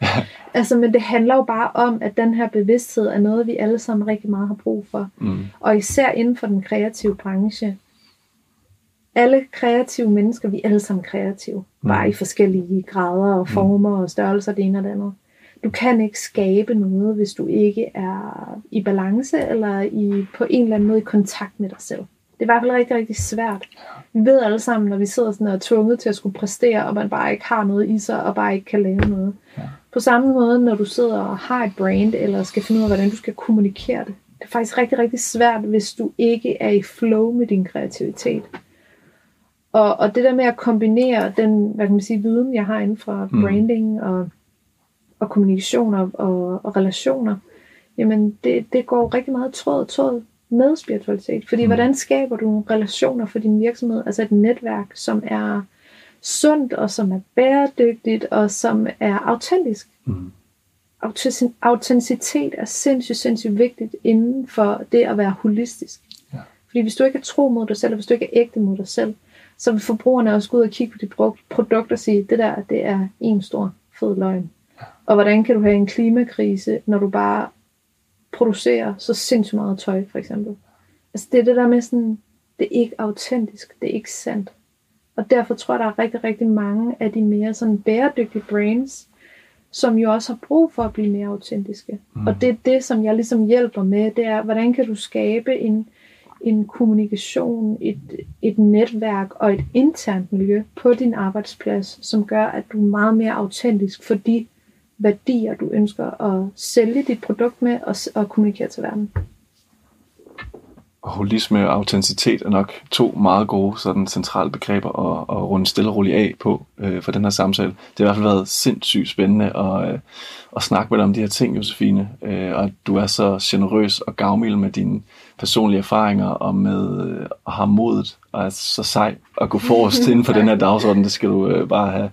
Altså, men det handler jo bare om, at den her bevidsthed er noget, vi alle sammen rigtig meget har brug for. Mm. Og især inden for den kreative branche. Alle kreative mennesker, vi er alle sammen kreative. Mm. Bare i forskellige grader og mm. former mm. og størrelser, det ene og det andet. Du kan ikke skabe noget, hvis du ikke er i balance eller i, på en eller anden måde i kontakt med dig selv. Det er i hvert fald rigtig, rigtig svært. Vi ved alle sammen, når vi sidder sådan og er tvunget til at skulle præstere, og man bare ikke har noget i sig, og bare ikke kan lave noget. Ja. På samme måde, når du sidder og har et brand, eller skal finde ud af, hvordan du skal kommunikere det. Det er faktisk rigtig, rigtig svært, hvis du ikke er i flow med din kreativitet. Og, og det der med at kombinere den, hvad kan man sige, viden, jeg har inden for mm. branding og, og kommunikation og, og, og relationer, jamen det, det går rigtig meget tråd tråd med spiritualitet. Fordi mm. hvordan skaber du relationer for din virksomhed, altså et netværk, som er sundt, og som er bæredygtigt, og som er autentisk. Mm. Autenticitet er sindssygt, sindssygt vigtigt inden for det at være holistisk. Ja. Fordi hvis du ikke er tro mod dig selv, og hvis du ikke er ægte mod dig selv, så vil forbrugerne også gå ud og kigge på dit produkt og sige, det der, det er en stor fed løgn. Og hvordan kan du have en klimakrise, når du bare producerer så sindssygt meget tøj, for eksempel. Altså det er det der med sådan, det er ikke autentisk, det er ikke sandt. Og derfor tror jeg, der er rigtig, rigtig mange af de mere sådan bæredygtige brains, som jo også har brug for at blive mere autentiske. Mm. Og det er det, som jeg ligesom hjælper med, det er, hvordan kan du skabe en, en kommunikation, et, et netværk og et internt miljø på din arbejdsplads, som gør, at du er meget mere autentisk for de værdier, du ønsker at sælge dit produkt med og, og kommunikere til verden holisme og autenticitet er nok to meget gode sådan centrale begreber at, at runde stille og roligt af på øh, for den her samtale. Det har i hvert fald været sindssygt spændende at, øh, at snakke med dig om de her ting, Josefine. Øh, og at du er så generøs og gavmild med dine personlige erfaringer og med øh, at have modet og er så sej at gå forrest [laughs] inden for den her dagsorden. Det skal du øh, bare have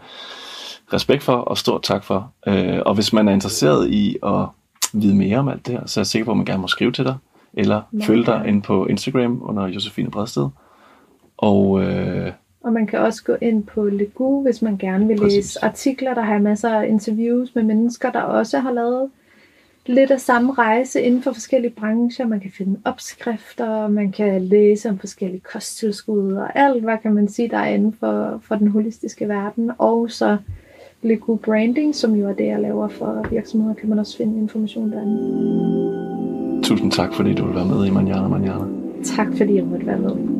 respekt for og stort tak for. Øh, og hvis man er interesseret i at vide mere om alt det her, så er jeg sikker på, at man gerne må skrive til dig eller Nej. følg dig ind på Instagram under Josefine Bredsted. Og, øh, og man kan også gå ind på Legu, hvis man gerne vil præcis. læse artikler, der har masser af interviews med mennesker, der også har lavet lidt af samme rejse inden for forskellige brancher. Man kan finde opskrifter, man kan læse om forskellige kosttilskud og alt, hvad kan man sige, der er inden for, for den holistiske verden. Og så Legu Branding, som jo er det, jeg laver for virksomheder, kan man også finde information derinde. Tusind tak, fordi du vil være med i Manjana Manjana. Tak, fordi jeg måtte være med.